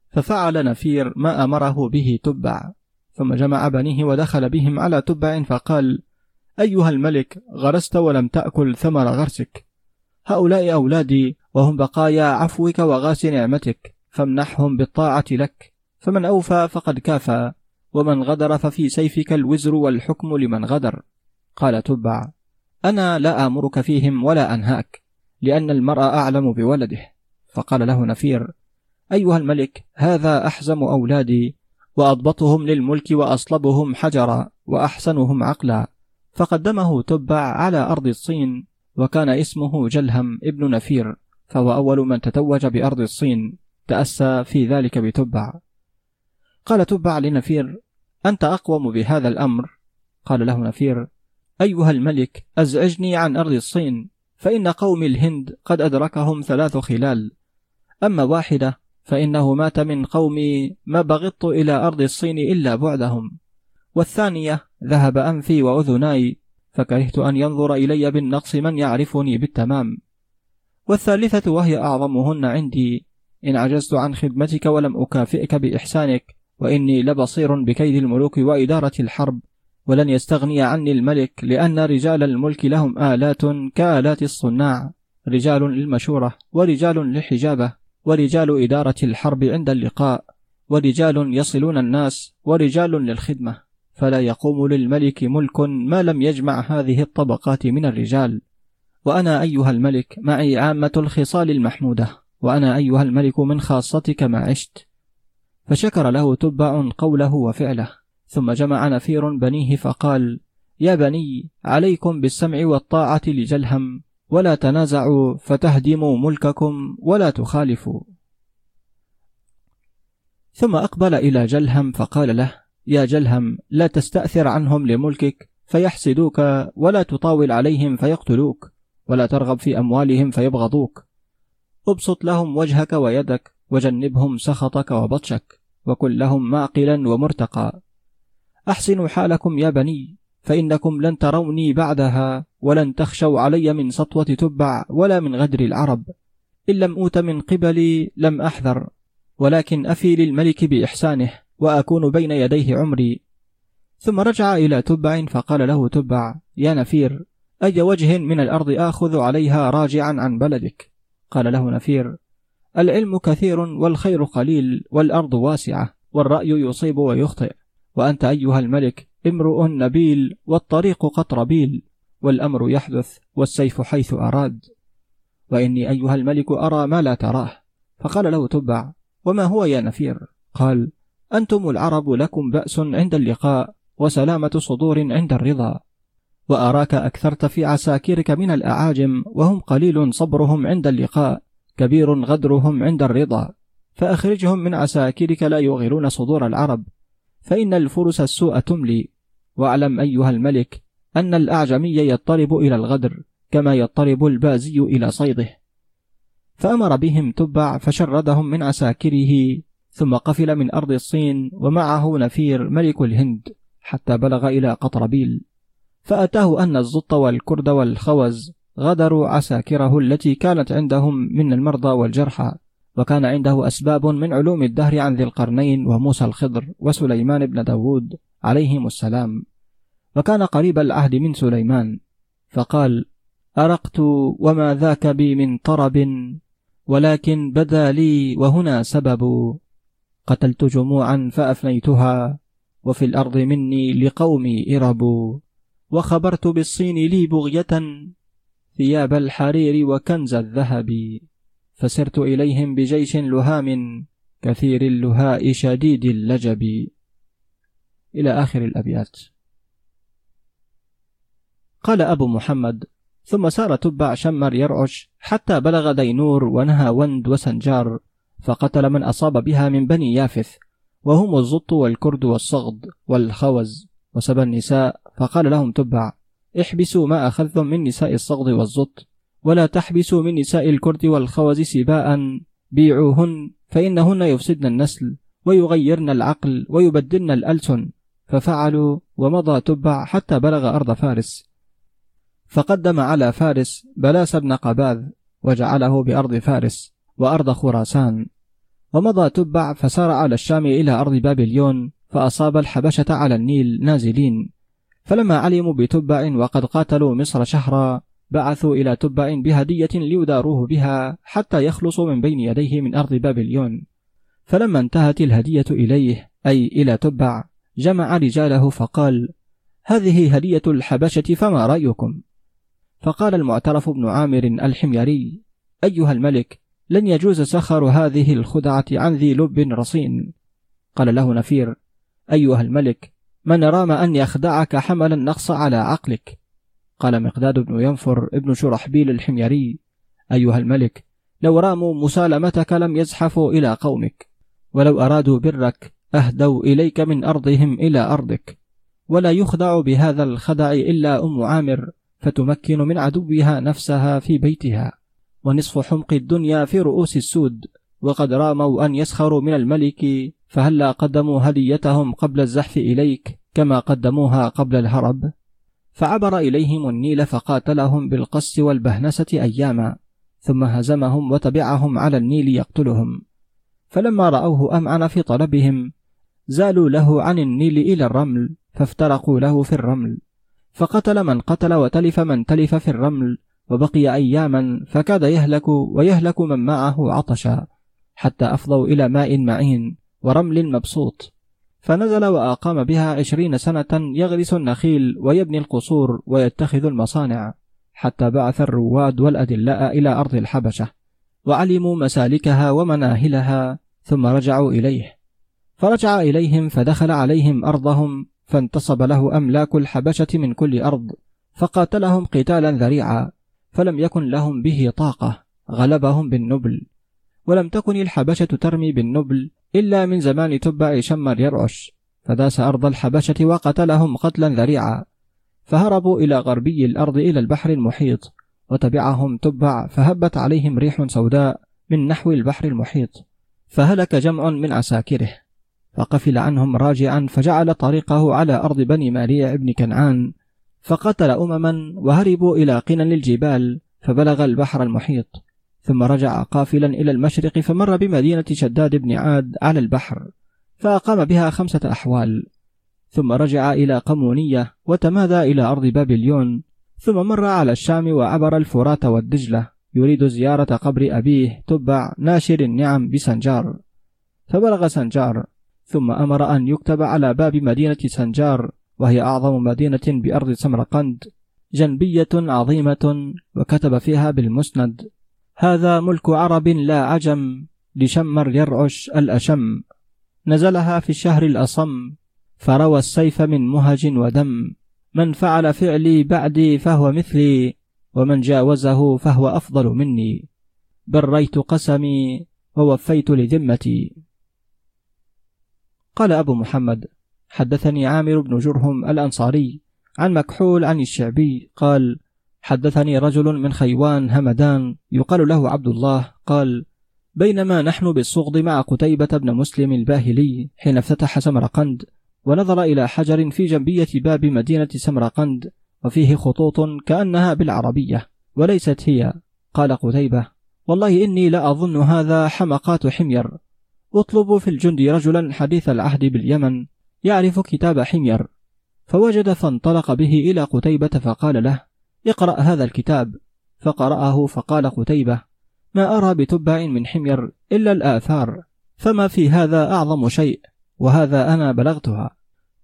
ففعل نفير ما أمره به تبع. ثم جمع بنيه ودخل بهم على تبع فقال أيها الملك غرست ولم تأكل ثمر غرسك. هؤلاء أولادي وهم بقايا عفوك وغاس نعمتك فامنحهم بالطاعة لك. فمن أوفى فقد كافى ومن غدر ففي سيفك الوزر والحكم لمن غدر. قال تبع أنا لا آمرك فيهم ولا أنهاك لأن المرء أعلم بولده. فقال له نفير أيها الملك هذا أحزم أولادي وأضبطهم للملك وأصلبهم حجرا وأحسنهم عقلا. فقدمه تبع على أرض الصين وكان اسمه جلهم ابن نفير فهو أول من تتوج بأرض الصين تأسى في ذلك بتبع. قال تبع لنفير أنت أقوم بهذا الأمر. قال له نفير أيها الملك أزعجني عن أرض الصين فإن قوم الهند قد أدركهم ثلاث خلال. أما واحدة فإنه مات من قومي ما بغضت إلى أرض الصين إلا بعدهم. والثانية ذهب أنفي وأذناي فكرهت أن ينظر إلي بالنقص من يعرفني بالتمام. والثالثة وهي أعظمهن عندي إن عجزت عن خدمتك ولم أكافئك بإحسانك وإني لبصير بكيد الملوك وإدارة الحرب ولن يستغني عني الملك لأن رجال الملك لهم آلات كآلات الصناع. رجال للمشورة ورجال للحجابة. ورجال إدارة الحرب عند اللقاء ورجال يصلون الناس ورجال للخدمة فلا يقوم للملك ملك ما لم يجمع هذه الطبقات من الرجال. وأنا أيها الملك معي عامة الخصال المحمودة وأنا أيها الملك من خاصتك ما عشت. فشكر له تبع قوله وفعله ثم جمع نفير بنيه فقال يا بني عليكم بالسمع والطاعة لجلهم ولا تنازعوا فتهدموا ملككم ولا تخالفوا. ثم أقبل إلى جلهم فقال له يا جلهم لا تستأثر عنهم لملكك فيحسدوك ولا تطاول عليهم فيقتلوك ولا ترغب في أموالهم فيبغضوك. أبسط لهم وجهك ويدك وجنبهم سخطك وبطشك وكن لهم معقلا ومرتقى. أحسنوا حالكم يا بني فإنكم لن تروني بعدها. ولن تخشوا علي من سطوة تبع ولا من غدر العرب. إن لم أوت من قبلي لم أحذر ولكن أفي للملك بإحسانه وأكون بين يديه عمري. ثم رجع إلى تبع فقال له تبع يا نفير أي وجه من الأرض آخذ عليها راجعا عن بلدك؟ قال له نفير العلم كثير والخير قليل والأرض واسعة والرأي يصيب ويخطئ وأنت أيها الملك امرؤ نبيل والطريق قطربيل والأمر يحدث والسيف حيث أراد. وإني أيها الملك أرى ما لا تراه. فقال له تبع وما هو يا نفير؟ قال أنتم العرب لكم بأس عند اللقاء وسلامة صدور عند الرضا. وأراك أكثرت في عساكرك من الأعاجم وهم قليل صبرهم عند اللقاء كبير غدرهم عند الرضا. فأخرجهم من عساكرك لا يغيرون صدور العرب. فإن الفرس السوء تملي. واعلم أيها الملك أن الأعجمي يضطرب إلى الغدر كما يضطرب البازي إلى صيده. فأمر بهم تبع فشردهم من عساكره ثم قفل من أرض الصين ومعه نفير ملك الهند حتى بلغ إلى قطربيل. فأتاه أن الزط والكرد والخوز غدروا عساكره التي كانت عندهم من المرضى والجرحى وكان عنده أسباب من علوم الدهر عن ذي القرنين وموسى الخضر وسليمان بن داود عليهم السلام. وكان قريب العهد من سليمان فقال أرقت وما ذاك بي من طرب ولكن بدا لي وهنا سبب. قتلت جموعا فأفنيتها وفي الأرض مني لقومي إرب. وخبرت بالصين لي بغية ثياب الحرير وكنز الذهب. فسرت إليهم بجيش لهام كثير اللهاء شديد اللجب. إلى آخر الأبيات. قال أبو محمد ثم سار تبع شمر يرعش حتى بلغ دينور ونهى وند وسنجار فقتل من أصاب بها من بني يافث وهم الزط والكرد والصغد والخوز وسبى النساء فقال لهم تبع احبسوا ما أخذتم من نساء الصغد والزط ولا تحبسوا من نساء الكرد والخوز سباء بيعوهن فإنهن يفسدن النسل ويغيرن العقل ويبدلن الألسن ففعلوا ومضى تبع حتى بلغ أرض فارس. فقدم على فارس بلاس بن قباذ وجعله بأرض فارس وأرض خراسان. ومضى تبع فسار على الشام إلى أرض بابليون فأصاب الحبشة على النيل نازلين. فلما علموا بتبع وقد قاتلوا مصر شهرا بعثوا إلى تبع بهدية ليداروه بها حتى يخلصوا من بين يديه من أرض بابليون. فلما انتهت الهدية إليه أي إلى تبع جمع رجاله فقال هذه هدية الحبشة فما رأيكم؟ فقال المعترف بن عامر الحميري أيها الملك لن يجوز سخر هذه الخدعة عن ذي لب رصين. قال له نفير أيها الملك من رام أن يخدعك حمل النقص على عقلك. قال مقداد بن ينفر ابن شرحبيل الحميري أيها الملك لو راموا مسالمتك لم يزحفوا إلى قومك ولو أرادوا برك أهدوا إليك من أرضهم إلى أرضك. ولا يخدع بهذا الخدع إلا أم عامر. فتمكن من عدوها نفسها في بيتها ونصف حمق الدنيا في رؤوس السود. وقد راموا أن يسخروا من الملك فهلا قدموا هديتهم قبل الزحف إليك كما قدموها قبل الهرب. فعبر إليهم النيل فقاتلهم بالقص والبهنسة أياما ثم هزمهم وتبعهم على النيل يقتلهم. فلما رأوه أمعن في طلبهم زالوا له عن النيل إلى الرمل فافترقوا له في الرمل. فقتل من قتل وتلف من تلف في الرمل وبقي أياما فكاد يهلك ويهلك من معه عطشا حتى أفضوا إلى ماء معين ورمل مبسوط. فنزل وأقام بها عشرين سنة يغرس النخيل ويبني القصور ويتخذ المصانع حتى بعث الرواد والأدلاء إلى أرض الحبشة وعلموا مسالكها ومناهلها ثم رجعوا إليه. فرجع إليهم فدخل عليهم أرضهم فانتصب له أملاك الحبشة من كل أرض فقاتلهم قتالا ذريعا فلم يكن لهم به طاقة غلبهم بالنبل. ولم تكن الحبشة ترمي بالنبل إلا من زمان تبع شمر يرعش فداس أرض الحبشة وقتلهم قتلا ذريعا. فهربوا إلى غربي الأرض إلى البحر المحيط وتبعهم تبع فهبت عليهم ريح سوداء من نحو البحر المحيط فهلك جمع من عساكره. فقفل عنهم راجعا فجعل طريقه على أرض بني ماريع بن كنعان فقتل أمما وهربوا إلى قنن الجبال فبلغ البحر المحيط ثم رجع قافلا إلى المشرق فمر بمدينة شداد بن عاد على البحر فأقام بها خمسة أحوال ثم رجع إلى قمونية وتمادى إلى أرض بابليون ثم مر على الشام وعبر الفرات والدجلة يريد زيارة قبر أبيه تبع ناشر النعم بسنجار فبلغ سنجار ثم أمر أن يكتب على باب مدينة سنجار وهي أعظم مدينة بأرض سمرقند جنبية عظيمة وكتب فيها بالمسند هذا ملك عرب لا عجم لشمر يرعش الأشم. نزلها في الشهر الأصم فروى السيف من مهج ودم. من فعل فعلي بعدي فهو مثلي ومن جاوزه فهو أفضل مني. بريت قسمي ووفيت لذمتي. قال أبو محمد حدثني عامر بن جرهم الأنصاري عن مكحول عن الشعبي قال حدثني رجل من خيوان همدان يقال له عبد الله قال بينما نحن بالصغد مع قتيبة بن مسلم الباهلي حين افتتح سمرقند ونظر إلى حجر في جنبية باب مدينة سمرقند وفيه خطوط كأنها بالعربية وليست هي. قال قتيبة والله إني لأظن هذا حمقات حمير. اطلبوا في الجند رجلا حديث العهد باليمن يعرف كتاب حمير فوجد فانطلق به إلى قتيبة فقال له اقرأ هذا الكتاب. فقرأه فقال قتيبة ما أرى بتبع من حمير إلا الآثار فما في هذا أعظم شيء وهذا أنا بلغتها.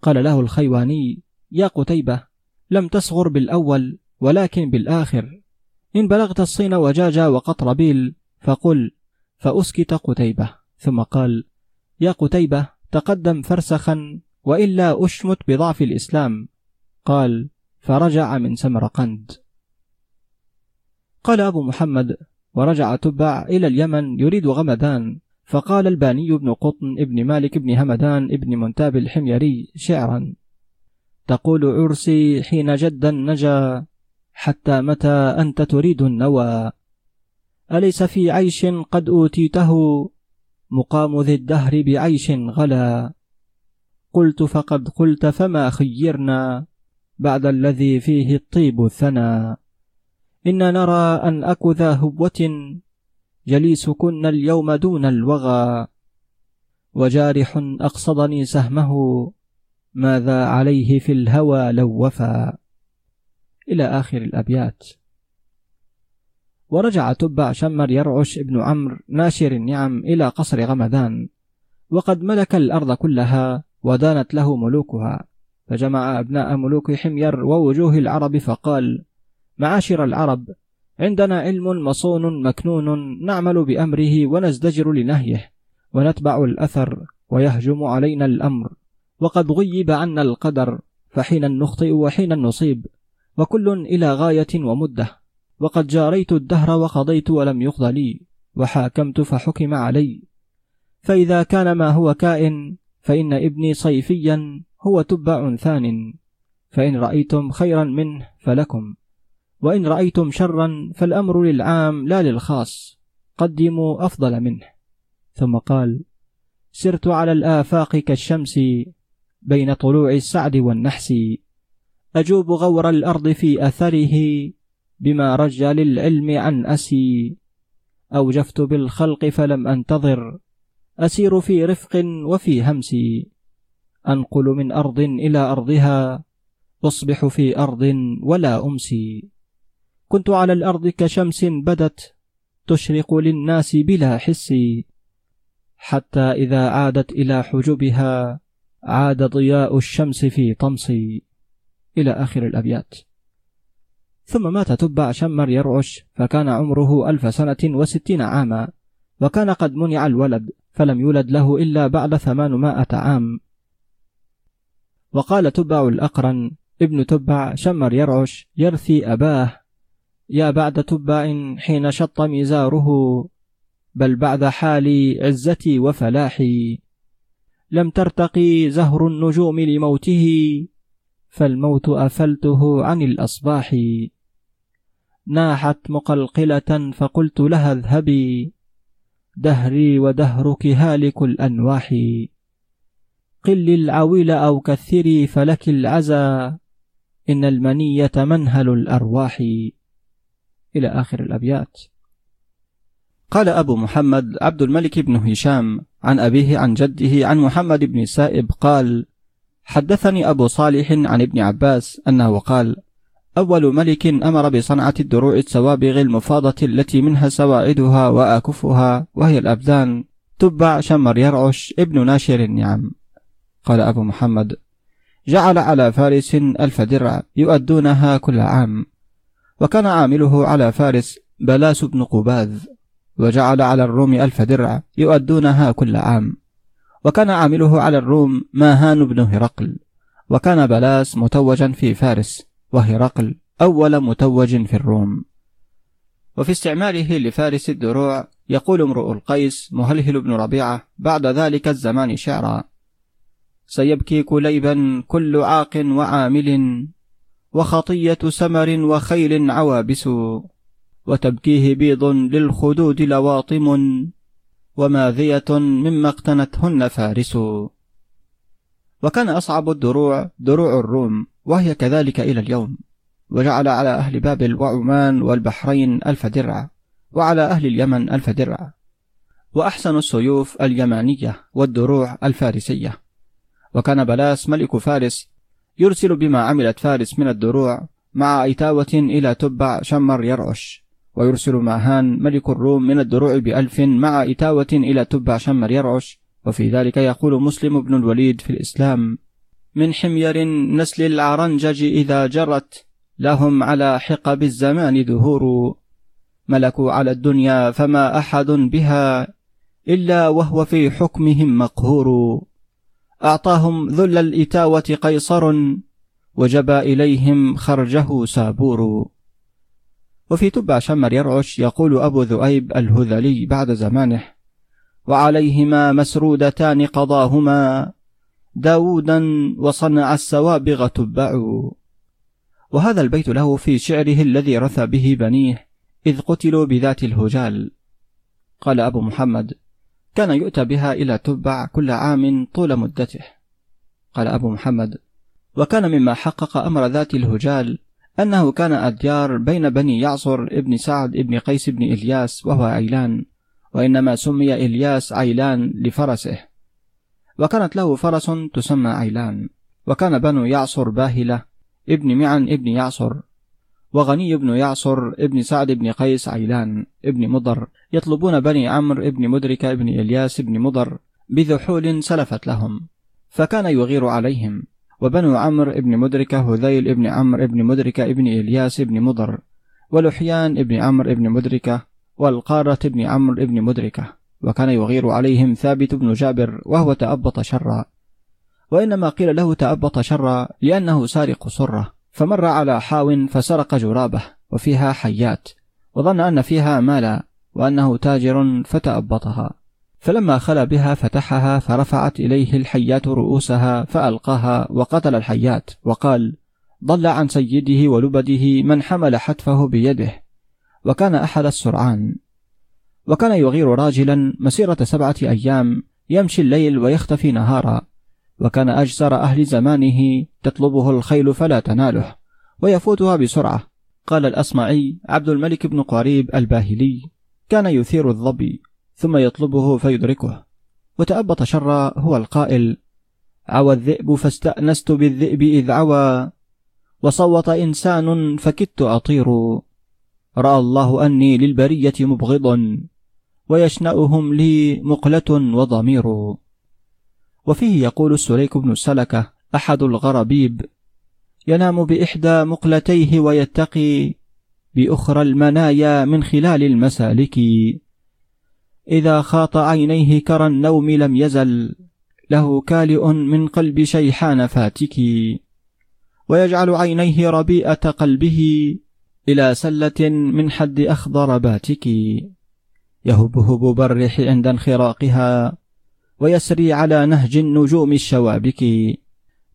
قال له الخيواني يا قتيبة لم تصغر بالأول ولكن بالآخر. إن بلغت الصين وجاجة وقطربيل فقل فأسكت قتيبة. ثم قال يا قتيبة تقدم فرسخا وإلا أشمت بضعف الإسلام. قال فرجع من سمرقند. قال أبو محمد ورجع تبع إلى اليمن يريد غمدان. فقال الباني بن قطن ابن مالك بن همدان ابن منتاب الحميري شعرا تقول عرسي حين جدا نجا حتى متى أنت تريد النوى؟ أليس في عيش قد أوتيته؟ مقام ذي الدهر بعيش غلا. قلت فقد قلت فما خيرنا بعد الذي فيه الطيب ثنى إن نرى أن أك ذا هبوة جليسكن اليوم دون الوغى. وجارح أقصدني سهمه ماذا عليه في الهوى لو وفى. إلى آخر الأبيات. ورجع تبع شمر يرعش ابن عمرو ناشر النعم إلى قصر غمدان وقد ملك الأرض كلها ودانت له ملوكها فجمع أبناء ملوك حمير ووجوه العرب فقال معاشر العرب عندنا علم مصون مكنون نعمل بأمره ونزدجر لنهيه ونتبع الأثر ويهجم علينا الأمر وقد غيب عنا القدر فحينا نخطئ وحينا نصيب وكل إلى غاية ومدة. وقد جاريت الدهر وقضيت ولم يقض لي وحاكمت فحكم علي. فإذا كان ما هو كائن فإن ابني صيفيا هو تبع ثان. فإن رأيتم خيرا منه فلكم وإن رأيتم شرا فالأمر للعام لا للخاص قدموا أفضل منه. ثم قال سرت على الآفاق كالشمس بين طلوع السعد والنحس. أجوب غور الأرض في أثره بما رج للعلم عن أسي. أوجفت بالخلق فلم أنتظر. أسير في رفق وفي همسي أنقل من أرض إلى أرضها. أصبح في أرض ولا أمسي كنت على الأرض كشمس بدت. تشرق للناس بلا حس. حتى إذا عادت إلى حجبها عاد ضياء الشمس في طمسي إلى آخر الأبيات. ثم مات تبع شمر يرعش فكان عمره ألف سنة وستين عاما وكان قد منع الولد فلم يولد له إلا بعد ثمانمائة عام. وقال تبع الأقرن ابن تبع شمر يرعش يرثي أباه. يا بعد تبع حين شط مزاره بل بعد حال عزتي وفلاحي. لم ترتقي زهر النجوم لموته فالموت أفلته عن الأصباح. ناحت مقلقلة فقلت لها اذهبي دهري ودهرك هالك الأنواح. قل العويل أو كثري فلك العزا إن المنية منهل الأرواح. إلى آخر الأبيات. قال أبو محمد عبد الملك بن هشام عن أبيه عن جده عن محمد بن سائب قال حدثني أبو صالح عن ابن عباس أنه قال أول ملك أمر بصنعة الدروع السوابغ المفاضة التي منها سواعدها وأكفها وهي الأبدان. تبع شمر يرعش ابن ناشر النعم. قال أبو محمد جعل على فارس ألف درع يؤدونها كل عام. وكان عامله على فارس بلاس بن قباذ. وجعل على الروم ألف درع يؤدونها كل عام. وكان عامله على الروم ماهان بن هرقل. وكان بلاس متوجا في فارس. وهرقل أول متوج في الروم. وفي استعماله لفارس الدروع يقول امرؤ القيس مهلهل بن ربيعة بعد ذلك الزمان شعرا سيبكي كليبا كل عان وعامل وخطية سمر وخيل عوابس وتبكيه بيض للخدود لواطم وماذية مما اقتنتهن فارس وكان أصعب الدروع دروع الروم. وهي كذلك إلى اليوم. وجعل على أهل بابل وعمان والبحرين ألف درع وعلى أهل اليمن ألف درع. وأحسن السيوف اليمانية والدروع الفارسية. وكان بلاس ملك فارس يرسل بما عملت فارس من الدروع مع أيتاوة إلى تبع شمر يرعش. ويرسل ماهان ملك الروم من الدروع بألف مع إتاوة إلى تبع شمر يرعش. وفي ذلك يقول مسلم بن الوليد في الإسلام من حمير نسل العرنجج إذا جرت لهم على حقب الزمان دهور ملكوا على الدنيا فما أحد بها إلا وهو في حكمهم مقهور. أعطاهم ذل الإتاوة قيصر وجبى إليهم خرجه سابور. وفي تبع شمر يرعش يقول أبو ذؤيب الهذلي بعد زمانه وعليهما مسرودتان قضاهما داودا وصنع السوابغ تبع وهذا البيت له في شعره الذي رثى به بنيه إذ قتلوا بذات الهجال. قال أبو محمد كان يؤتى بها إلى تبع كل عام طول مدته. قال أبو محمد وكان مما حقق أمر ذات الهجال أنه كان الديار بين بني يعصر ابن سعد ابن قيس بن إلياس وهو عيلان وإنما سمي إلياس عيلان لفرسه. وكانت له فرس تسمى عيلان وكان بنو يعصر باهلة ابن معن ابن يعصر وغني بن يعصر ابن سعد بن قيس عيلان ابن مضر يطلبون بني عمرو ابن مدرك ابن إلياس ابن مضر بذحول سلفت لهم فكان يغير عليهم وبنو عمرو ابن مدركة هذيل ابن عمرو ابن مدركة ابن إلياس ابن مضر ولحيان ابن عمرو ابن مدركة والقارة ابن عمرو ابن مدركة وكان يغير عليهم ثابت بن جابر وهو تأبط شرا. وإنما قيل له تأبط شرا لأنه سارق سرة فمر على حاو فسرق جرابه وفيها حيات وظن أن فيها مالا وأنه تاجر فتأبطها. فلما خلا بها فتحها فرفعت إليه الحيات رؤوسها فألقاها وقتل الحيات وقال ضل عن سيده ولبده من حمل حتفه بيده وكان أحد السرعان. وكان يغير راجلا مسيرة سبعة أيام يمشي الليل ويختفي نهارا وكان أجسر أهل زمانه تطلبه الخيل فلا تناله ويفوتها بسرعة. قال الأصمعي عبد الملك بن قريب الباهلي كان يثير الظبي ثم يطلبه فيدركه. وتأبط شر هو القائل عوى الذئب فاستأنست بالذئب إذ عوى وصوت إنسان فكدت أطير. رأى الله أني للبرية مبغض ويشنأهم لي مقلة وضمير. وفيه يقول السليك بن السلكة أحد الغربيب ينام بإحدى مقلتيه ويتقي بأخرى المنايا من خلال المسالك. إذا خاط عينيه كرى النوم لم يزل له كالئ من قلب شيحان فاتك. ويجعل عينيه ربيئة قلبه إلى سلة من حد أخضر باتك. يهبهب بالريح عند انخراقها ويسري على نهج النجوم الشوابك.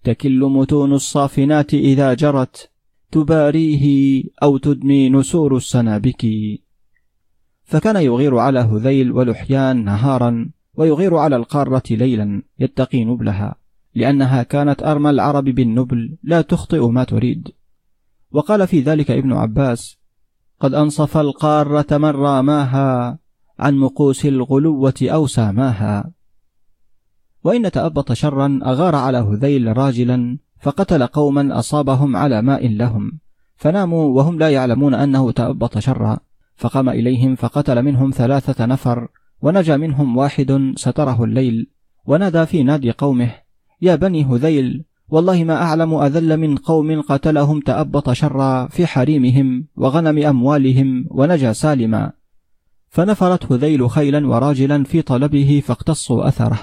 تكل متون الصافنات إذا جرت تباريه أو تدمي نسور السنابك. فكان يغير على هذيل ولحيان نهارا ويغير على القارة ليلا يتقي نبلها لأنها كانت أرمى العرب بالنبل لا تخطئ ما تريد. وقال في ذلك ابن عباس قد أنصف القارة من راماها عن مقوس الغلوة أو ساماها. وإن تأبط شرا أغار على هذيل راجلا فقتل قوما أصابهم على ماء لهم. فناموا وهم لا يعلمون أنه تأبط شرا. فقام إليهم فقتل منهم ثلاثة نفر ونجا منهم واحد ستره الليل. ونادى في نادي قومه يا بني هذيل والله ما أعلم أذل من قوم قتلهم تأبط شرا في حريمهم وغنم أموالهم ونجا سالما. فنفرت هذيل خيلا وراجلا في طلبه فاقتصوا أثره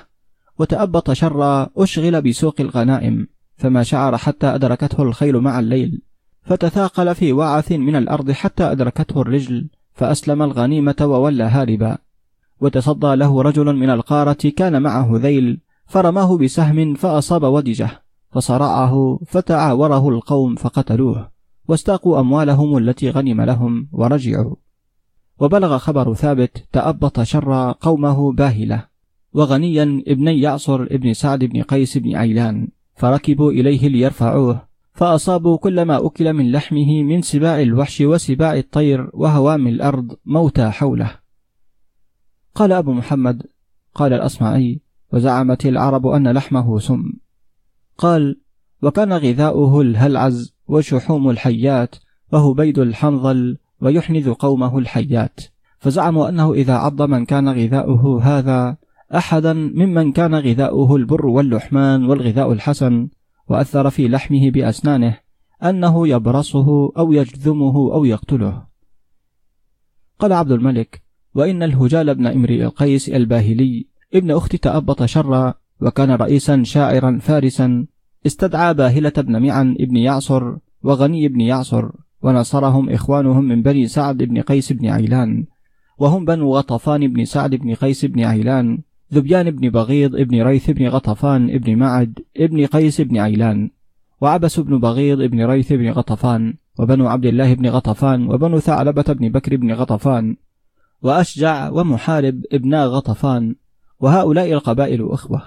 وتأبط شرا أشغل بسوق الغنائم فما شعر حتى أدركته الخيل مع الليل فتثاقل في وعث من الأرض حتى أدركته الرجل فأسلم الغنيمة وولى هاربا. وتصدى له رجل من القارة كان معه ذيل فرماه بسهم فأصاب ودجة فصرعه فتعاوره القوم فقتلوه واستاقوا أموالهم التي غنم لهم ورجعوا. وبلغ خبر ثابت تأبط شر قومه باهلة. وغنيا ابني يعصر ابن سعد بن قيس بن عيلان. فركبوا إليه ليرفعوه. فأصابوا كل ما أكل من لحمه من سباع الوحش وسباع الطير وهوام الأرض موتى حوله. قال أبو محمد قال الأصمعي وزعمت العرب أن لحمه سم. قال وكان غذاؤه الهلعز وشحوم الحيات وهو بيد الحنظل ويحنذ قومه الحيات. فزعموا أنه إذا عض من كان غذاؤه هذا أحدا ممن كان غذاؤه البر واللحمان والغذاء الحسن وأثر في لحمه بأسنانه أنه يبرصه أو يجذمه أو يقتله. قال عبد الملك وإن الهجال بن إمرئ القيس الباهلي ابن أخت تأبط شرا وكان رئيسا شاعرا فارسا استدعى باهلة بن معن ابن يعصر وغني بن يعصر. ونصرهم إخوانهم من بني سعد بن قيس بن عيلان وهم بنو غطفان بن سعد بن قيس بن عيلان ذبيان بن بغيض ابن ريث بن غطفان ابن معد ابن قيس بن عيلان وعبس بن بغيض ابن ريث بن غطفان وبنو عبد الله بن غطفان وبنو ثعلبة بن بكر بن غطفان وأشجع ومحارب ابنا غطفان وهؤلاء القبائل أخوة.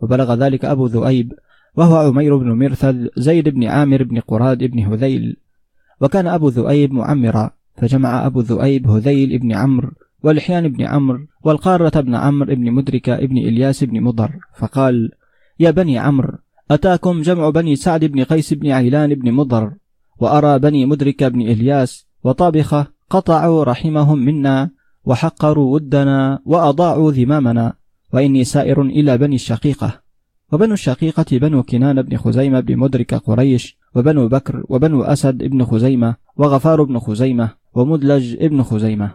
وبلغ ذلك أبو ذؤيب وهو عمير بن مرثد زيد بن عامر بن قراد بن هذيل. وكان أبو ذؤيب معمرا فجمع أبو ذؤيب هذيل بن عمرو ولحيان بن عمرو والقارة بن عمرو بن مدركة بن إلياس بن مضر فقال يا بني عمرو أتاكم جمع بني سعد بن قيس بن عيلان بن مضر وأرى بني مدركة بن إلياس وطابخة قطعوا رحمهم منا وحقروا ودنا وأضاعوا ذمامنا وإني سائر إلى بني الشقيقة. وبنو الشقيقة بنو كنان بن خزيمة بن مدرك قريش وبنو بكر وبنو أسد بن خزيمة وغفار بن خزيمة ومدلج ابن خزيمة.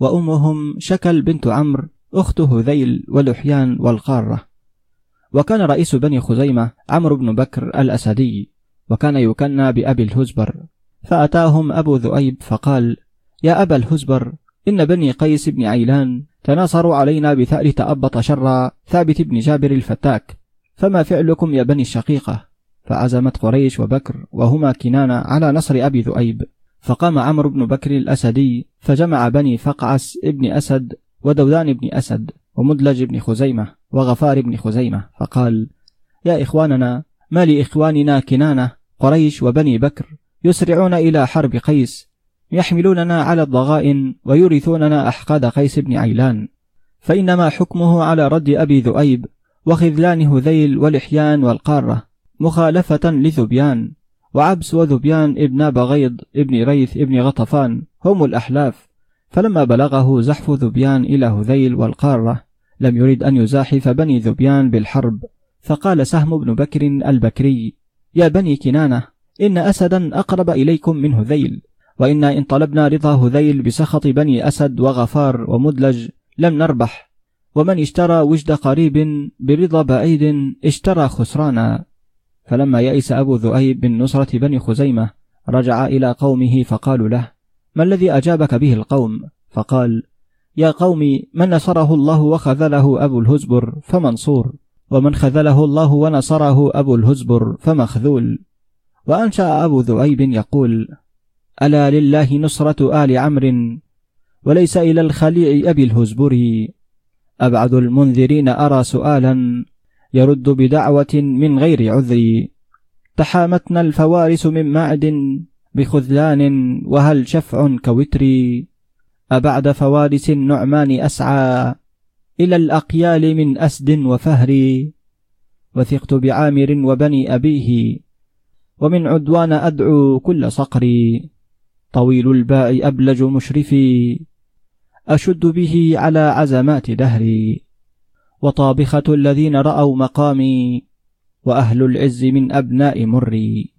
وأمهم شكل بنت عمرو أخت هذيل ولحيان والقارة. وكان رئيس بني خزيمة عمرو بن بكر الأسدي وكان يكنى بأبي الهزبر. فأتاهم أبو ذؤيب فقال يا أبا الهزبر إن بني قيس بن عيلان تناصروا علينا بثأر تأبط شر ثابت بن جابر الفتاك فما فعلكم يا بني الشقيقة؟ فعزمت قريش وبكر وهما كنانة على نصر أبي ذؤيب. فقام عمرو بن بكر الأسدي فجمع بني فقعس ابن أسد ودودان بن أسد ومدلج بن خزيمة وغفار بن خزيمة. فقال يا إخواننا ما لإخواننا كنانة قريش وبني بكر يسرعون إلى حرب قيس يحملوننا على الضغائن ويورثوننا أحقاد قيس بن عيلان. فإنما حكمه على رد أبي ذؤيب وخذلان هذيل ولحيان والقارة. مخالفة لذبيان وعبس وذبيان ابن بغيض ابن ريث ابن غطفان هم الأحلاف. فلما بلغه زحف ذبيان إلى هذيل والقارة لم يرد أن يزاحف بني ذبيان بالحرب. فقال سهم بن بكر البكري يا بني كنانة إن أسدا أقرب إليكم من هذيل وإنا إن طلبنا رضا هذيل بسخط بني أسد وغفار ومدلج لم نربح. ومن اشترى وجد قريب برضا بعيد اشترى خسرانا. فلما يئس أبو ذؤيب من نصرة بني خزيمة رجع إلى قومه فقالوا له ما الذي أجابك به القوم؟ فقال يا قوم من نصره الله وخذله أبو الهزبر فمنصور ومن خذله الله ونصره أبو الهزبر فمخذول. وأنشأ أبو ذؤيب يقول ألا لله نصرة آل عمرو وليس إلى الخليع أبي الهزبر أبعد المنذرين أرى سؤالا يرد بدعوة من غير عذر. تحامتنا الفوارس من معد بخذلان وهل شفع كوتر؟ أبعد فوارس النعمان أسعى إلى الأقيال من أسد وفهر. وثقت بعامر وبني أبيه ومن عدوان أدعو كل صقر. طويل الباء أبلج مشرفي أشد به على عزمات دهري. وطابخة الذين رأوا مقامي وأهل العز من أبناء مري.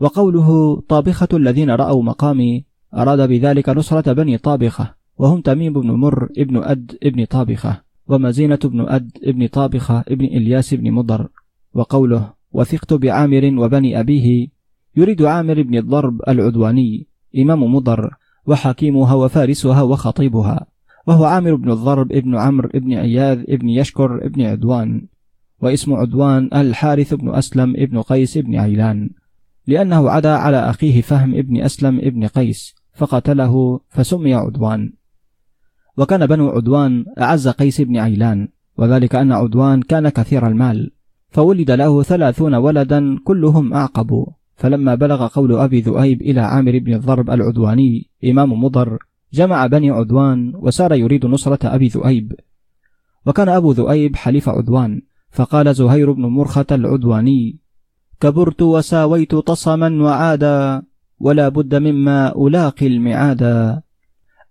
وقوله طابخة الذين رأوا مقامي أراد بذلك نصرة بني طابخة وهم تميم بن مر ابن أد ابن طابخة ومزينة بن أد ابن طابخة ابن إلياس بن مضر. وقوله وثقت بعامر وبني أبيه يريد عامر بن الضرب العدواني إمام مضر وحكيمها وفارسها وخطيبها. وهو عامر بن الضرب ابن عمرو ابن عياذ ابن يشكر ابن عدوان واسم عدوان الحارث بن أسلم ابن قيس ابن عيلان. لأنه عدا على أخيه فهم ابن أسلم ابن قيس فقتله فسمي عدوان. وكان بنو عدوان أعز قيس بن عيلان وذلك أن عدوان كان كثير المال فولد له ثلاثون ولدا كلهم أعقب فلما بلغ قول أبي ذؤيب إلى عامر بن الضرب العدواني إمام مضر جمع بني عدوان وسار يريد نصرة أبي ذؤيب. وكان أبو ذؤيب حليف عدوان فقال زهير بن مرخة العدواني كبرت وساويت تصما وعادا ولا بد مما ألاقي المعادا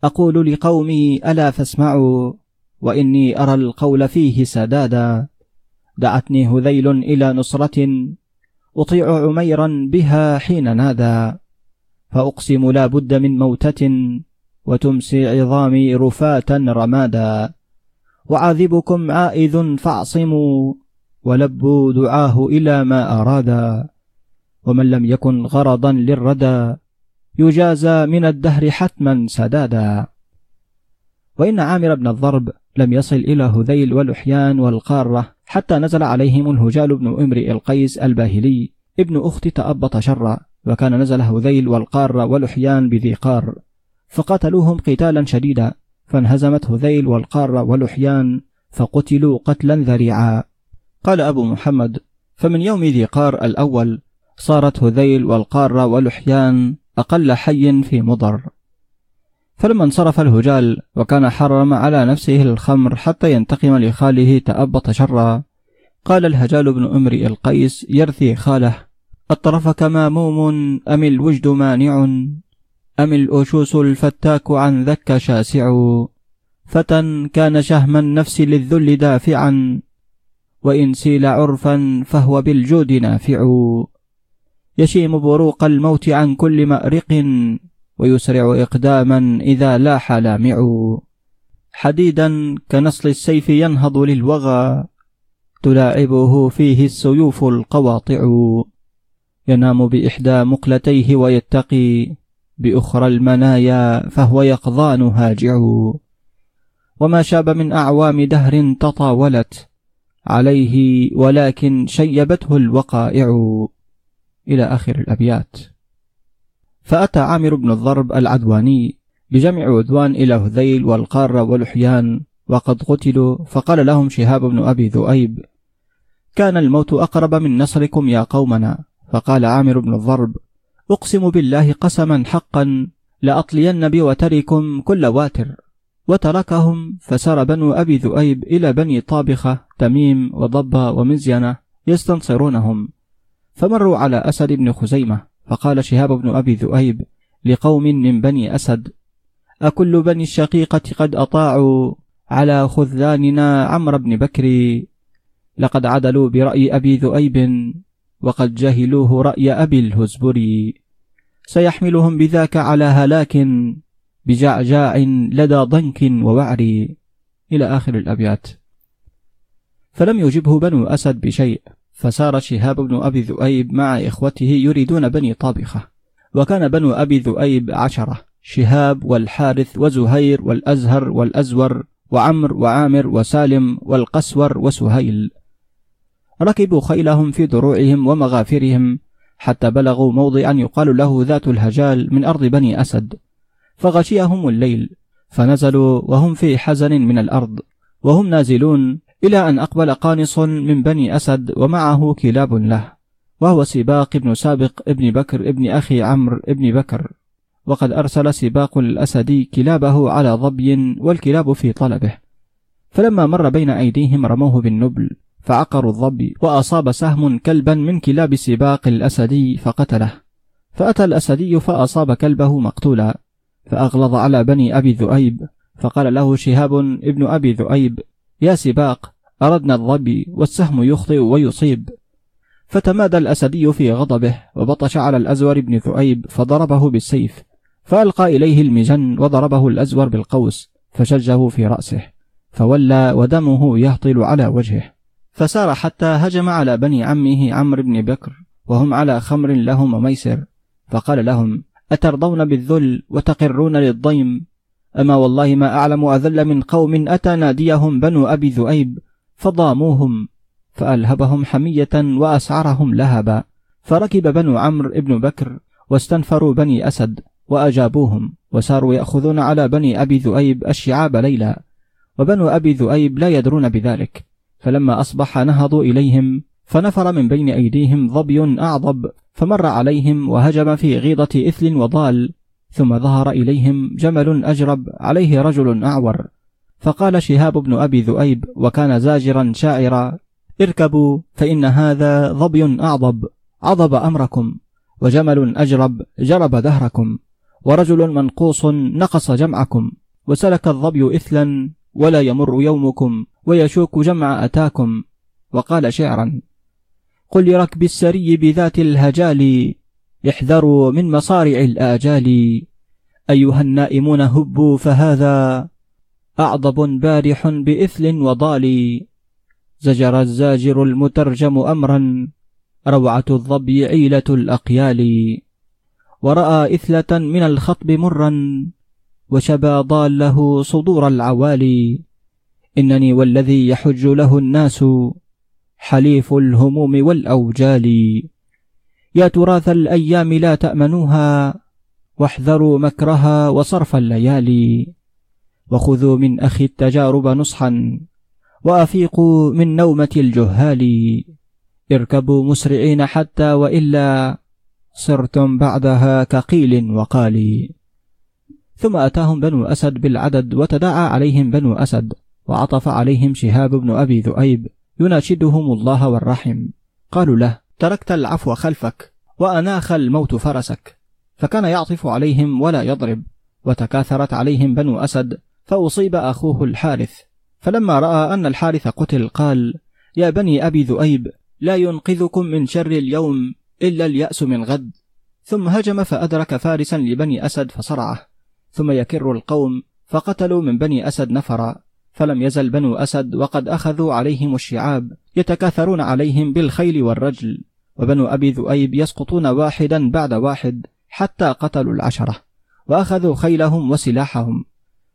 أقول لقومي ألا فاسمعوا وإني أرى القول فيه سدادا. دعتني هذيل إلى نصرة أطيع عميرا بها حين نادى فأقسم لا بد من موتة وتمسي عظامي رفاة رمادا. وعاذبكم عائذ فاعصموا ولبوا دعاه إلى ما أرادا. ومن لم يكن غرضا للردى يجازى من الدهر حتما سدادا. وإن عامر بن الضرب لم يصل إلى هذيل ولحيان والقارة حتى نزل عليهم الهجال بن أمرئ القيس الباهلي. ابن أخت تأبط شرا وكان نزل هذيل والقارة ولحيان بذي قار. فقتلوهم قتالا شديدا فانهزمت هذيل والقارة ولحيان فقتلوا قتلا ذريعا. قال أبو محمد فمن يوم ذي قار الأول صارت هذيل والقارة ولحيان أقل حي في مضر. فلما انصرف الهجال وكان حرم على نفسه الخمر حتى ينتقم لخاله تأبط شرا قال الهجال بن امرئ القيس يرثي خاله أطرفك ماموم أم الوجد مانع؟ أم الأشوس الفتاك عن ذاك شاسع؟ فتى كان شهم النفس للذل دافعا وإن سيل عرفا فهو بالجود نافع. يشيم بروق الموت عن كل مأزق ويسرع إقداما إذا لاح لامع حديدا كنصل السيف ينهض للوغى تلاعبه فيه السيوف القواطع. ينام بإحدى مقلتيه ويتقي بأخرى المنايا فهو يقظان هاجع وما شاب من أعوام دهر تطاولت عليه ولكن شيبته الوقائع إلى آخر الأبيات. فأتى عامر بن الضرب العدواني بجمع عدوان إلى هذيل والقارة ولحيان وقد قتلوا فقال لهم شهاب بن أبي ذؤيب كان الموت أقرب من نصركم يا قومنا. فقال عامر بن الضرب أقسم بالله قسما حقا لأطلين بوتركم كل واتر. وتركهم فسار بنو أبي ذؤيب إلى بني طابخة تميم وضبة ومزينة يستنصرونهم. فمروا على أسد بن خزيمة فقال شهاب بن أبي ذؤيب لقوم من بني أسد أكل بني الشقيقة قد أطاعوا على خذلاننا عمرو بن بكر؟ لقد عدلوا برأي أبي ذؤيب وقد جهلوه رأي أبي الهزبري. سيحملهم بذاك على هلاك بجعجاع لدى ضنك ووعر إلى آخر الأبيات. فلم يجبه بنو أسد بشيء فسار شهاب بن أبي ذؤيب مع إخوته يريدون بني طابخة. وكان بنو أبي ذؤيب عشرة شهاب والحارث وزهير والأزهر والأزور وعمر وعامر وسالم والقسور وسهيل. ركبوا خيلهم في دروعهم ومغافرهم حتى بلغوا موضعا يقال له ذات الهجال من أرض بني أسد. فغشيهم الليل فنزلوا وهم في حزن من الأرض وهم نازلون إلى أن أقبل قانص من بني أسد ومعه كلاب له وهو سباق بن سابق ابن بكر ابن أخي عمرو ابن بكر. وقد أرسل سباق الأسدي كلابه على ظبي والكلاب في طلبه. فلما مر بين أيديهم رموه بالنبل فعقروا الظبي وأصاب سهم كلبا من كلاب سباق الأسدي فقتله. فأتى الأسدي فأصاب كلبه مقتولا فأغلظ على بني أبي ذؤيب فقال له شهاب ابن أبي ذؤيب يا سباق أردنا الظبي والسهم يخطئ ويصيب. فتمادى الأسدي في غضبه وبطش على الأزور بن ذؤيب فضربه بالسيف فألقى إليه المجن وضربه الأزور بالقوس فشجه في رأسه فولى ودمه يهطل على وجهه. فسار حتى هجم على بني عمه عمرو بن بكر وهم على خمر لهم وميسر فقال لهم أترضون بالذل وتقرون للضيم؟ أما والله ما أعلم أذل من قوم أتى ناديهم بنو أبي ذؤيب فضاموهم فألهبهم حمية وأسعرهم لهبا فركب بنو عمرو بن بكر واستنفروا بني أسد وأجابوهم وساروا يأخذون على بني أبي ذؤيب الشعاب ليلا وبنو أبي ذؤيب لا يدرون بذلك. فلما أصبح نهضوا إليهم فنفر من بين أيديهم ظبي أعضب فمر عليهم وهجم في غيضة إثل وضال ثم ظهر إليهم جمل أجرب عليه رجل أعور. فقال شهاب بن أبي ذؤيب وكان زاجرا شاعرا اركبوا فإن هذا ظبي أعضب عضب أمركم وجمل أجرب جرب دهركم ورجل منقوص نقص جمعكم وسلك الظبي إثلا ولا يمر يومكم ويشوك جمع أتاكم وقال شعرا. قل لركب السري بذات الهجال احذروا من مصارع الآجال. أيها النائمون هبوا فهذا أعضب بارح بإثل وضال. زجر الزاجر المترجم أمرا روعة الظبي عيلة الأقيال. ورأى إثلة من الخطب مرا وشبى ضاله صدور العوالي إنني والذي يحج له الناس حليف الهموم والأوجال. يا تراث الأيام لا تأمنوها واحذروا مكرها وصرف الليالي. وخذوا من أخي التجارب نصحا وأفيقوا من نومة الجهال. اركبوا مسرعين حتى وإلا صرتم بعدها كقيل وقال. ثم أتاهم بنو أسد بالعدد وتداعى عليهم بنو أسد. وعطف عليهم شهاب بن أبي ذؤيب يناشدهم الله والرحم. قالوا له تركت العفو خلفك وأناخ الموت فرسك فكان يعطف عليهم ولا يضرب وتكاثرت عليهم بنو أسد فأصيب أخوه الحارث. فلما رأى أن الحارث قتل قال يا بني أبي ذؤيب لا ينقذكم من شر اليوم إلا اليأس من غد. ثم هجم فأدرك فارسا لبني أسد فصرعه. ثم يكر القوم فقتلوا من بني أسد نفرا. فلم يزل بنو أسد وقد أخذوا عليهم الشعاب يتكاثرون عليهم بالخيل والرجل وبنو أبي ذؤيب يسقطون واحدا بعد واحد حتى قتلوا العشرة وأخذوا خيلهم وسلاحهم.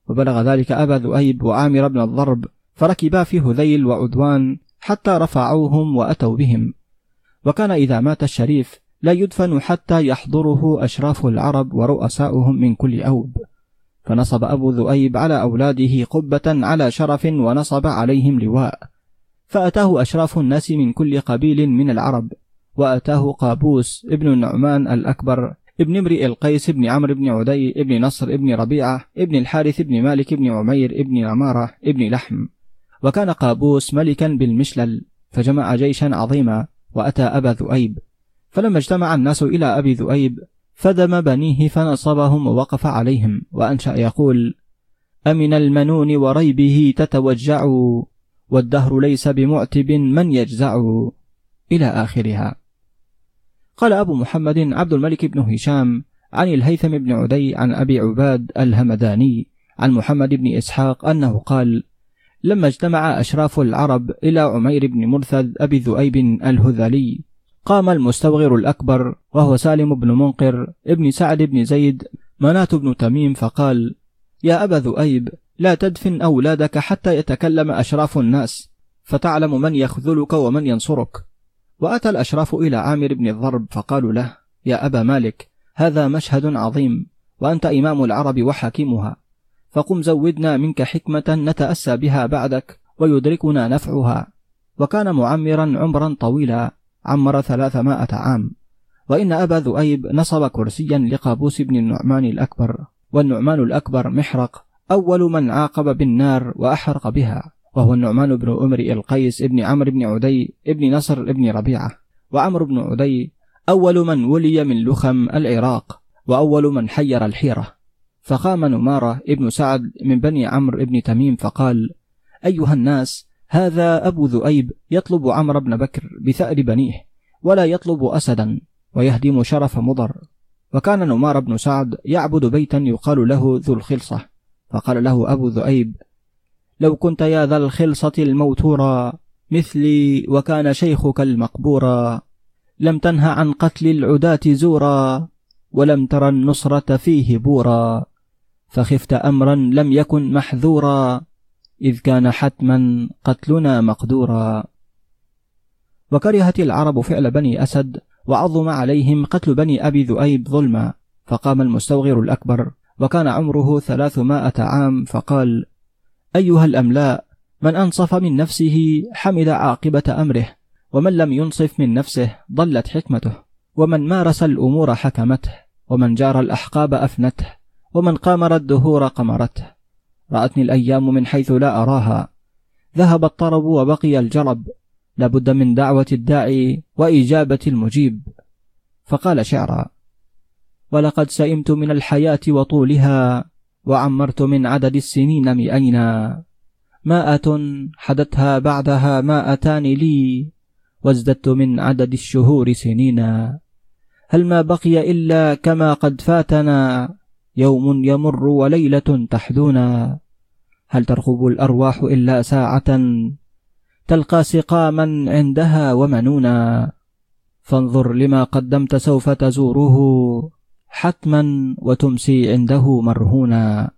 وبلغ ذلك أبا ذؤيب وعامر بن الضرب فركبا في هذيل وعدوان حتى رفعوهم وأتوا بهم. وكان إذا مات الشريف لا يدفن حتى يحضره أشراف العرب ورؤساؤهم من كل أوب. فنصب أبو ذؤيب على أولاده قبة على شرف ونصب عليهم لواء. فأتاه أشراف الناس من كل قبيل من العرب وأتاه قابوس ابن النعمان الأكبر ابن امرئ القيس ابن عمرو بن عدي ابن نصر ابن ربيعة ابن الحارث ابن مالك ابن عمير ابن عمارة ابن لحم. وكان قابوس ملكا بالمشلل فجمع جيشا عظيما وأتى أبا ذؤيب. فلما اجتمع الناس إلى أبي ذؤيب فدم بنيه فنصبهم ووقف عليهم وأنشأ يقول أمن المنون وريبه تتوجع والدهر ليس بمعتب من يجزع إلى آخرها. قال أبو محمد عبد الملك بن هشام عن الهيثم بن عدي عن أبي عباد الهمداني عن محمد بن إسحاق أنه قال لما اجتمع أشراف العرب إلى عمير بن مرثد أبي ذؤيب الهذلي قام المستوغر الأكبر وهو سالم بن منقر ابن سعد بن زيد مناة بن تميم فقال يا أبا ذؤيب لا تدفن أولادك حتى يتكلم أشراف الناس فتعلم من يخذلك ومن ينصرك. وأتى الأشراف إلى عامر بن الضرب فقالوا له يا أبا مالك هذا مشهد عظيم وأنت إمام العرب وحاكمها فقم زودنا منك حكمة نتأسى بها بعدك ويدركنا نفعها. وكان معمرا عمرا طويلا. عمر ثلاثمائة عام. وإن أبا ذؤيب نصب كرسيا لقابوس بن النعمان الأكبر. والنعمان الأكبر محرق أول من عاقب بالنار وأحرق بها. وهو النعمان بن أمرئ القيس ابن عمرو بن عدي ابن نصر ابن ربيعة. وعمرو بن عدي أول من ولي من لخم العراق. وأول من حير الحيرة. فقام نمارة ابن سعد من بني عمرو ابن تميم فقال أيها الناس هذا أبو ذؤيب يطلب عمرو بن بكر بثأر بنيه ولا يطلب أسدا ويهدم شرف مضر. وكان نمار بن سعد يعبد بيتا يقال له ذو الخلصة. فقال له أبو ذؤيب لو كنت يا ذا الخلصة الموتورا مثلي وكان شيخك المقبورا. لم تنه عن قتل العداة زورا ولم ترى النصرة فيه بورا. فخفت أمرا لم يكن محذورا. إذ كان حتما قتلنا مقدورا. وكرهت العرب فعل بني أسد وعظم عليهم قتل بني أبي ذؤيب ظلما. فقام المستوغر الأكبر وكان عمره ثلاثمائة عام فقال أيها الأملاء من أنصف من نفسه حمد عاقبة أمره ومن لم ينصف من نفسه ضلت حكمته. ومن مارس الأمور حكمته ومن جار الأحقاب أفنته ومن قامر الدهور قمرته رأتني الأيام من حيث لا أراها. ذهب الطرب وبقي الجرب. لابد من دعوة الداعي وإجابة المجيب. فقال شعرا ولقد سئمت من الحياة وطولها وعمرت من عدد السنين مئينا. ماءة حدثها بعدها ماءتان لي وازددت من عدد الشهور سنينا. هل ما بقي إلا كما قد فاتنا يوم يمر وليلة تحدونا هل ترقب الأرواح إلا ساعة؟ تلقى سقاما عندها ومنونا. فانظر لما قدمت سوف تزوره حتما وتمسي عنده مرهونا.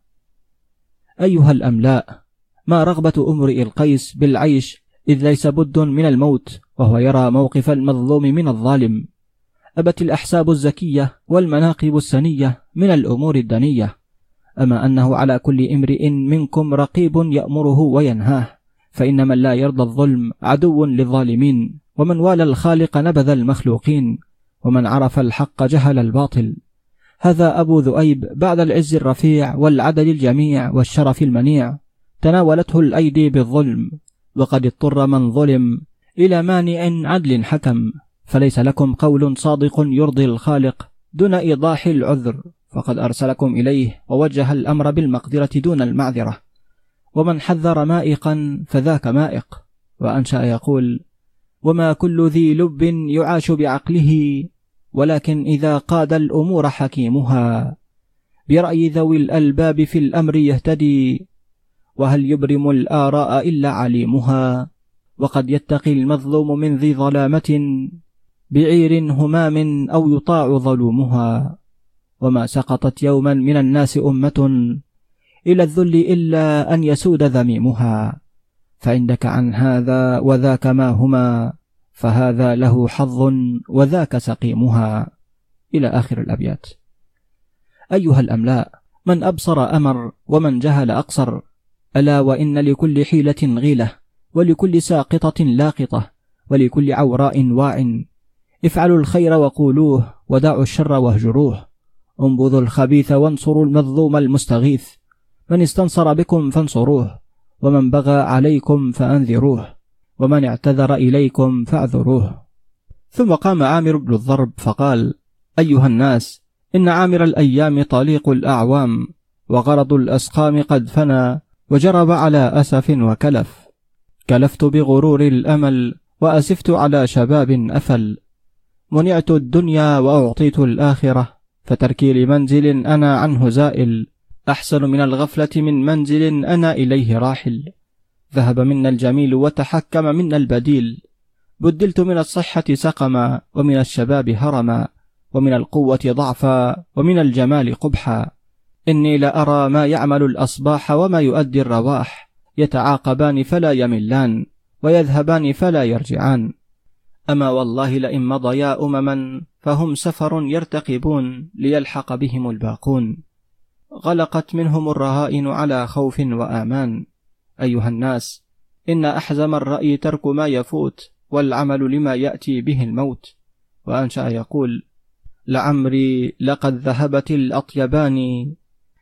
أيها الأملاء ما رغبة أمرئ القيس بالعيش إذ ليس بد من الموت وهو يرى موقف المظلوم من الظالم؟ أبت الأحساب الزكية والمناقب السنية من الأمور الدنية. أما أنه على كل امرئ منكم رقيب يأمره وينهاه فإن من لا يرضى الظلم عدو للظالمين ومن والى الخالق نبذ المخلوقين ومن عرف الحق جهل الباطل. هذا أبو ذؤيب بعد العز الرفيع والعدل الجميع والشرف المنيع تناولته الأيدي بالظلم وقد اضطر من ظلم إلى مانع عدل حكم فليس لكم قول صادق يرضي الخالق دون إيضاح العذر. فقد أرسلكم إليه ووجه الأمر بالمقدرة دون المعذرة. ومن حذر مائقا فذاك مائق. وأنشأ يقول وما كل ذي لب يعاش بعقله ولكن إذا قاد الأمور حكيمها. برأي ذوي الألباب في الأمر يهتدي وهل يبرم الآراء إلا عليمها؟ وقد يتقي المظلوم من ذي ظلامة بعير همام أو يطاع ظلومها. وما سقطت يوما من الناس أمة إلى الذل إلا أن يسود ذميمها. فعندك عن هذا وذاك ما هما فهذا له حظ وذاك سقيمها. إلى آخر الأبيات. أيها الأملاء من أبصر أمر ومن جهل أقصر. ألا وإن لكل حيلة غيلة ولكل ساقطة لاقطة ولكل عوراء واع. افعلوا الخير وقولوه ودعوا الشر واهجروه. انبذوا الخبيث وانصروا المظلوم المستغيث. من استنصر بكم فانصروه ومن بغى عليكم فأنذروه ومن اعتذر إليكم فاعذروه. ثم قام عامر بن الضرب فقال أيها الناس إن عامر الأيام طليق الأعوام وغرض الأسقام قد فنى وجرب على أسف وكلف. كلفت بغرور الأمل وأسفت على شباب أفل. منعت الدنيا وأعطيت الآخرة فتركي لمنزل أنا عنه زائل. أحسن من الغفلة من منزل أنا إليه راحل. ذهب منا الجميل وتحكم منا البديل. بدلت من الصحة سقما ومن الشباب هرما ومن القوة ضعفا ومن الجمال قبحا. إني لأرى ما يعمل الأصباح وما يؤدي الرواح. يتعاقبان فلا يملان ويذهبان فلا يرجعان. أما والله لئن مضيا أمما فهم سفر يرتقبون ليلحق بهم الباقون. غلقت منهم الرهائن على خوف وآمان. أيها الناس إن أحزم الرأي ترك ما يفوت والعمل لما يأتي به الموت. وأنشأ يقول لعمري لقد ذهبت الأطيبان.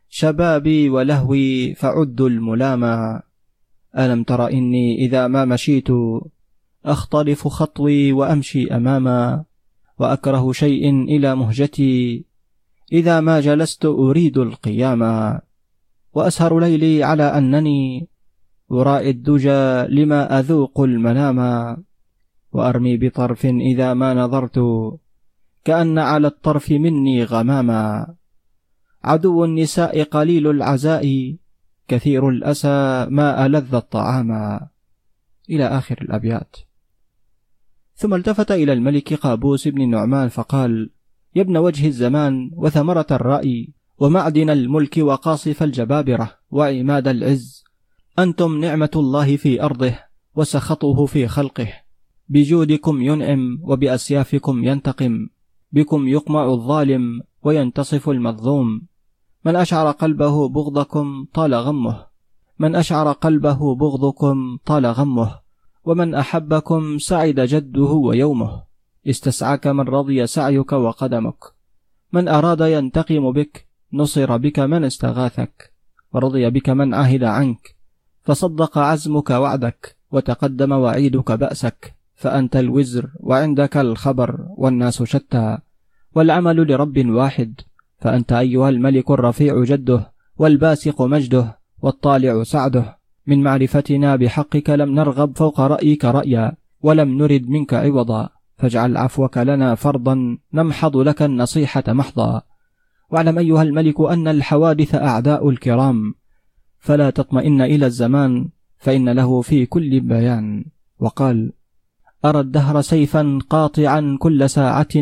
شبابي ولهوي فعدوا الملامى ألم تر إني إذا ما مشيت أختلف خطوي وأمشي أماما. وأكره شيء إلى مهجتي. إذا ما جلست أريد القياما وأسهر ليلي على أنني أرائي الدجى لما أذوق المناما وأرمي بطرف إذا ما نظرت كأن على الطرف مني غماما عدو النساء قليل العزاء كثير الأسى ما ألذ الطعاما إلى آخر الأبيات. ثم التفت إلى الملك قابوس بن النعمان فقال يا ابن وجه الزمان وثمرة الرأي ومعدن الملك وقاصف الجبابرة وعماد العز أنتم نعمة الله في أرضه وسخطه في خلقه. بجودكم ينعم وبأسيافكم ينتقم. بكم يقمع الظالم وينتصف المظلوم. من أشعر قلبه بغضكم طال غمه. من أشعر قلبه بغضكم طال غمه. ومن أحبكم سعد جده ويومه. استسعاك من رضي سعيك وقدمك. من أراد ينتقم بك نصر بك من استغاثك. ورضي بك من عهد عنك. فصدق عزمك وعدك وتقدم وعيدك بأسك. فأنت الوزر وعندك الخبر والناس شتى. والعمل لرب واحد. فأنت أيها الملك الرفيع جده والباسق مجده والطالع سعده. من معرفتنا بحقك لم نرغب فوق رأيك رأيا ولم نرد منك عوضا. فاجعل عفوك لنا فرضا نمحض لك النصيحة محضا. واعلم أيها الملك أن الحوادث أعداء الكرام. فلا تطمئن إلى الزمان فإن له في كل بيان. وقال أرى الدهر سيفا قاطعا كل ساعة.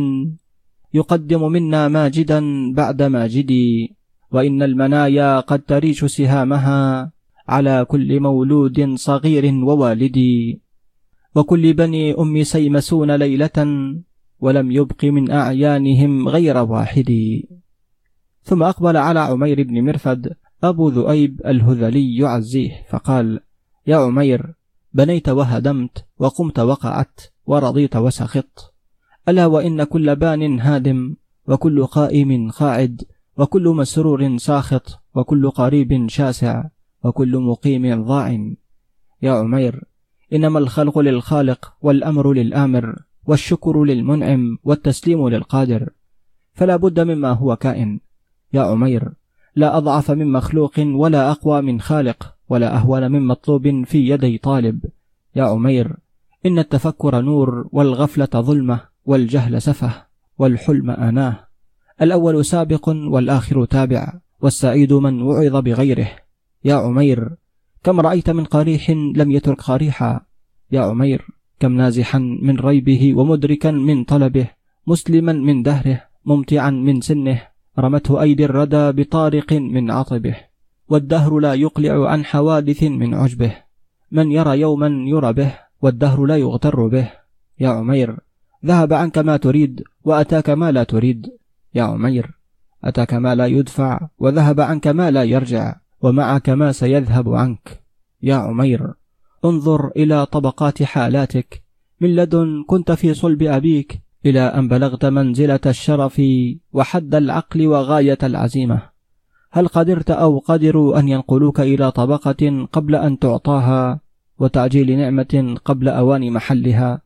يقدم منا ماجدا بعد ماجدي. وإن المنايا قد تريش سهامها. على كل مولود صغير ووالدي وكل بني أم سيمسون ليلة ولم يبق من أعيانهم غير واحد. ثم أقبل على عمير بن مرفد أبو ذؤيب الهذلي يعزيه فقال يا عمير بنيت وهدمت وقمت وقعت ورضيت وسخطت. ألا وإن كل بان هادم وكل قائم قاعد وكل مسرور ساخط وكل قريب شاسع وكل مقيم ضاع. يا عمير إنما الخلق للخالق والأمر للآمر والشكر للمنعم والتسليم للقادر فلا بد مما هو كائن. يا عمير لا أضعف من مخلوق ولا أقوى من خالق ولا أهون من مطلوب في يدي طالب. يا عمير إن التفكر نور والغفلة ظلمة والجهل سفه والحلم أناه. الأول سابق والآخر تابع والسعيد من وعظ بغيره. يا عمير كم رأيت من قريح لم يترك قريحا يا عمير كم نازحا من ريبه ومدركا من طلبه مسلما من دهره ممتعا من سنه رمته أيدي الردى بطارق من عطبه والدهر لا يقلع عن حوادث من عجبه. من يرى يوما يرى به والدهر لا يغتر به. يا عمير ذهب عنك ما تريد وأتاك ما لا تريد. يا عمير أتاك ما لا يدفع وذهب عنك ما لا يرجع. ومعك ما سيذهب عنك. يا عمير انظر إلى طبقات حالاتك. من لدن كنت في صلب أبيك إلى أن بلغت منزلة الشرف وحد العقل وغاية العزيمة. هل قدرت أو قدروا أن ينقلوك إلى طبقة قبل أن تعطاها وتعجيل نعمة قبل أوان محلها؟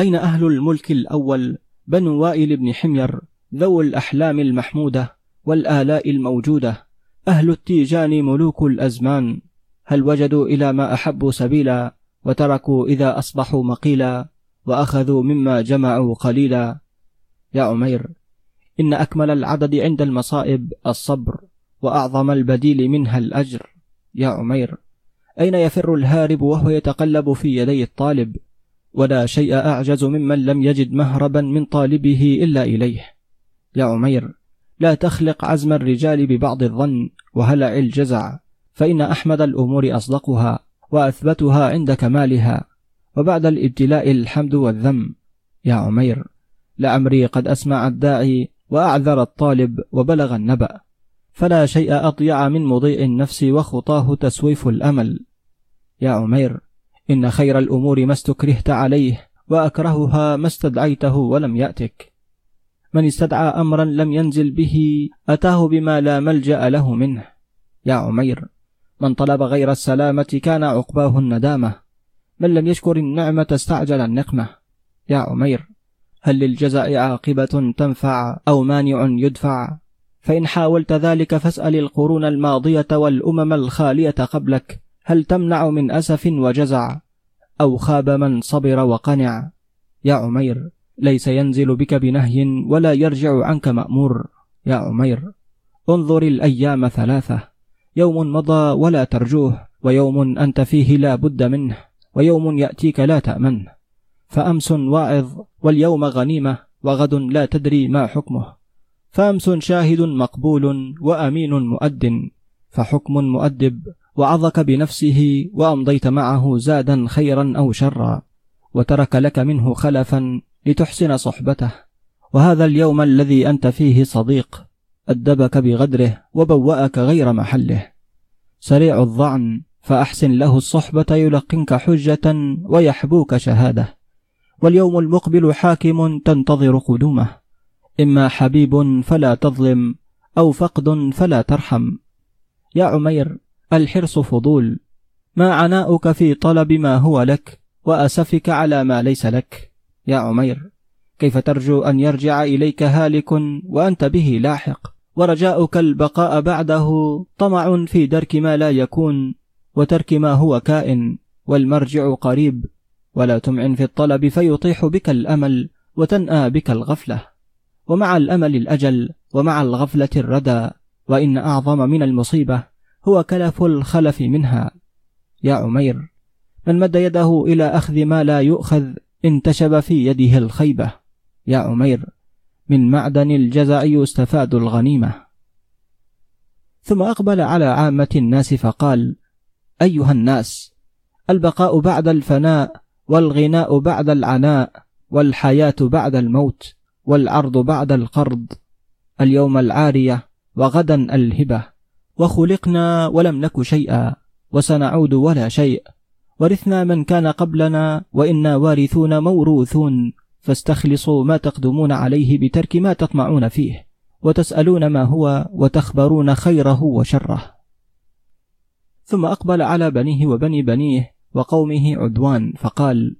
أين أهل الملك الأول بنو وائل بن حمير ذو الأحلام المحمودة والآلاء الموجودة؟ أهل التيجان ملوك الأزمان هل وجدوا إلى ما أحبوا سبيلا وتركوا إذا أصبحوا مقيلا وأخذوا مما جمعوا قليلا؟ يا عمير إن أكمل العدد عند المصائب الصبر وأعظم البديل منها الأجر. يا عمير أين يفر الهارب وهو يتقلب في يدي الطالب؟ ولا شيء أعجز ممن لم يجد مهربا من طالبه إلا إليه. يا عمير لا تخلق عزم الرجال ببعض الظن وهلع الجزع فإن أحمد الأمور أصدقها وأثبتها عند كمالها وبعد الابتلاء الحمد والذم. يا عمير لعمري قد أسمع الداعي وأعذر الطالب وبلغ النبأ فلا شيء أضيع من مضيء النفس وخطاه تسويف الأمل. يا عمير إن خير الأمور ما استكرهت عليه وأكرهها ما استدعيته ولم يأتك. من استدعى أمرا لم ينزل به أتاه بما لا ملجأ له منه. يا عمير من طلب غير السلامة كان عقباه الندامة من لم يشكر النعمة استعجل النقمة. يا عمير هل للجزاء عاقبة تنفع أو مانع يدفع؟ فإن حاولت ذلك فاسأل القرون الماضية والأمم الخالية قبلك هل تمنع من أسف وجزع؟ أو خاب من صبر وقنع؟ يا عمير ليس ينزل بك بنهي ولا يرجع عنك مأمور. يا عمير انظر الأيام ثلاثة. يوم مضى ولا ترجوه ويوم أنت فيه لا بد منه ويوم يأتيك لا تأمنه فأمس واعظ واليوم غنيمة وغد لا تدري ما حكمه. فأمس شاهد مقبول وأمين مؤد. فحكم مؤدب وعظك بنفسه وأمضيت معه زادا خيرا أو شرا. وترك لك منه خلفا لتحسن صحبته. وهذا اليوم الذي أنت فيه صديق. أدبك بغدره وبوأك غير محله. سريع الظعن فأحسن له الصحبة يلقنك حجة ويحبوك شهادة. واليوم المقبل حاكم تنتظر قدومه إما حبيب فلا تظلم أو فقد فلا ترحم. يا عمير الحرص فضول. ما عناؤك في طلب ما هو لك وأسفك على ما ليس لك. يا عمير كيف ترجو أن يرجع إليك هالك وأنت به لاحق؟ ورجاؤك البقاء بعده طمع في درك ما لا يكون وترك ما هو كائن والمرجع قريب. ولا تمعن في الطلب فيطيح بك الأمل وتنأى بك الغفلة. ومع الأمل الأجل ومع الغفلة الردى وإن أعظم من المصيبة هو كلف الخلف منها. يا عمير من مد يده إلى أخذ ما لا يؤخذ انتشب في يده الخيبة. يا عمير من معدن الجزع يستفاد الغنيمة. ثم أقبل على عامة الناس فقال أيها الناس البقاء بعد الفناء والغناء بعد العناء والحياة بعد الموت والعرض بعد القرض اليوم العارية وغدا الهبة. وخلقنا ولم نك شيئا وسنعود ولا شيء. ورثنا من كان قبلنا وإنا وارثون موروثون فاستخلصوا ما تقدمون عليه بترك ما تطمعون فيه وتسألون ما هو وتخبرون خيره وشره. ثم أقبل على بنيه وبني بنيه وقومه عدوان فقال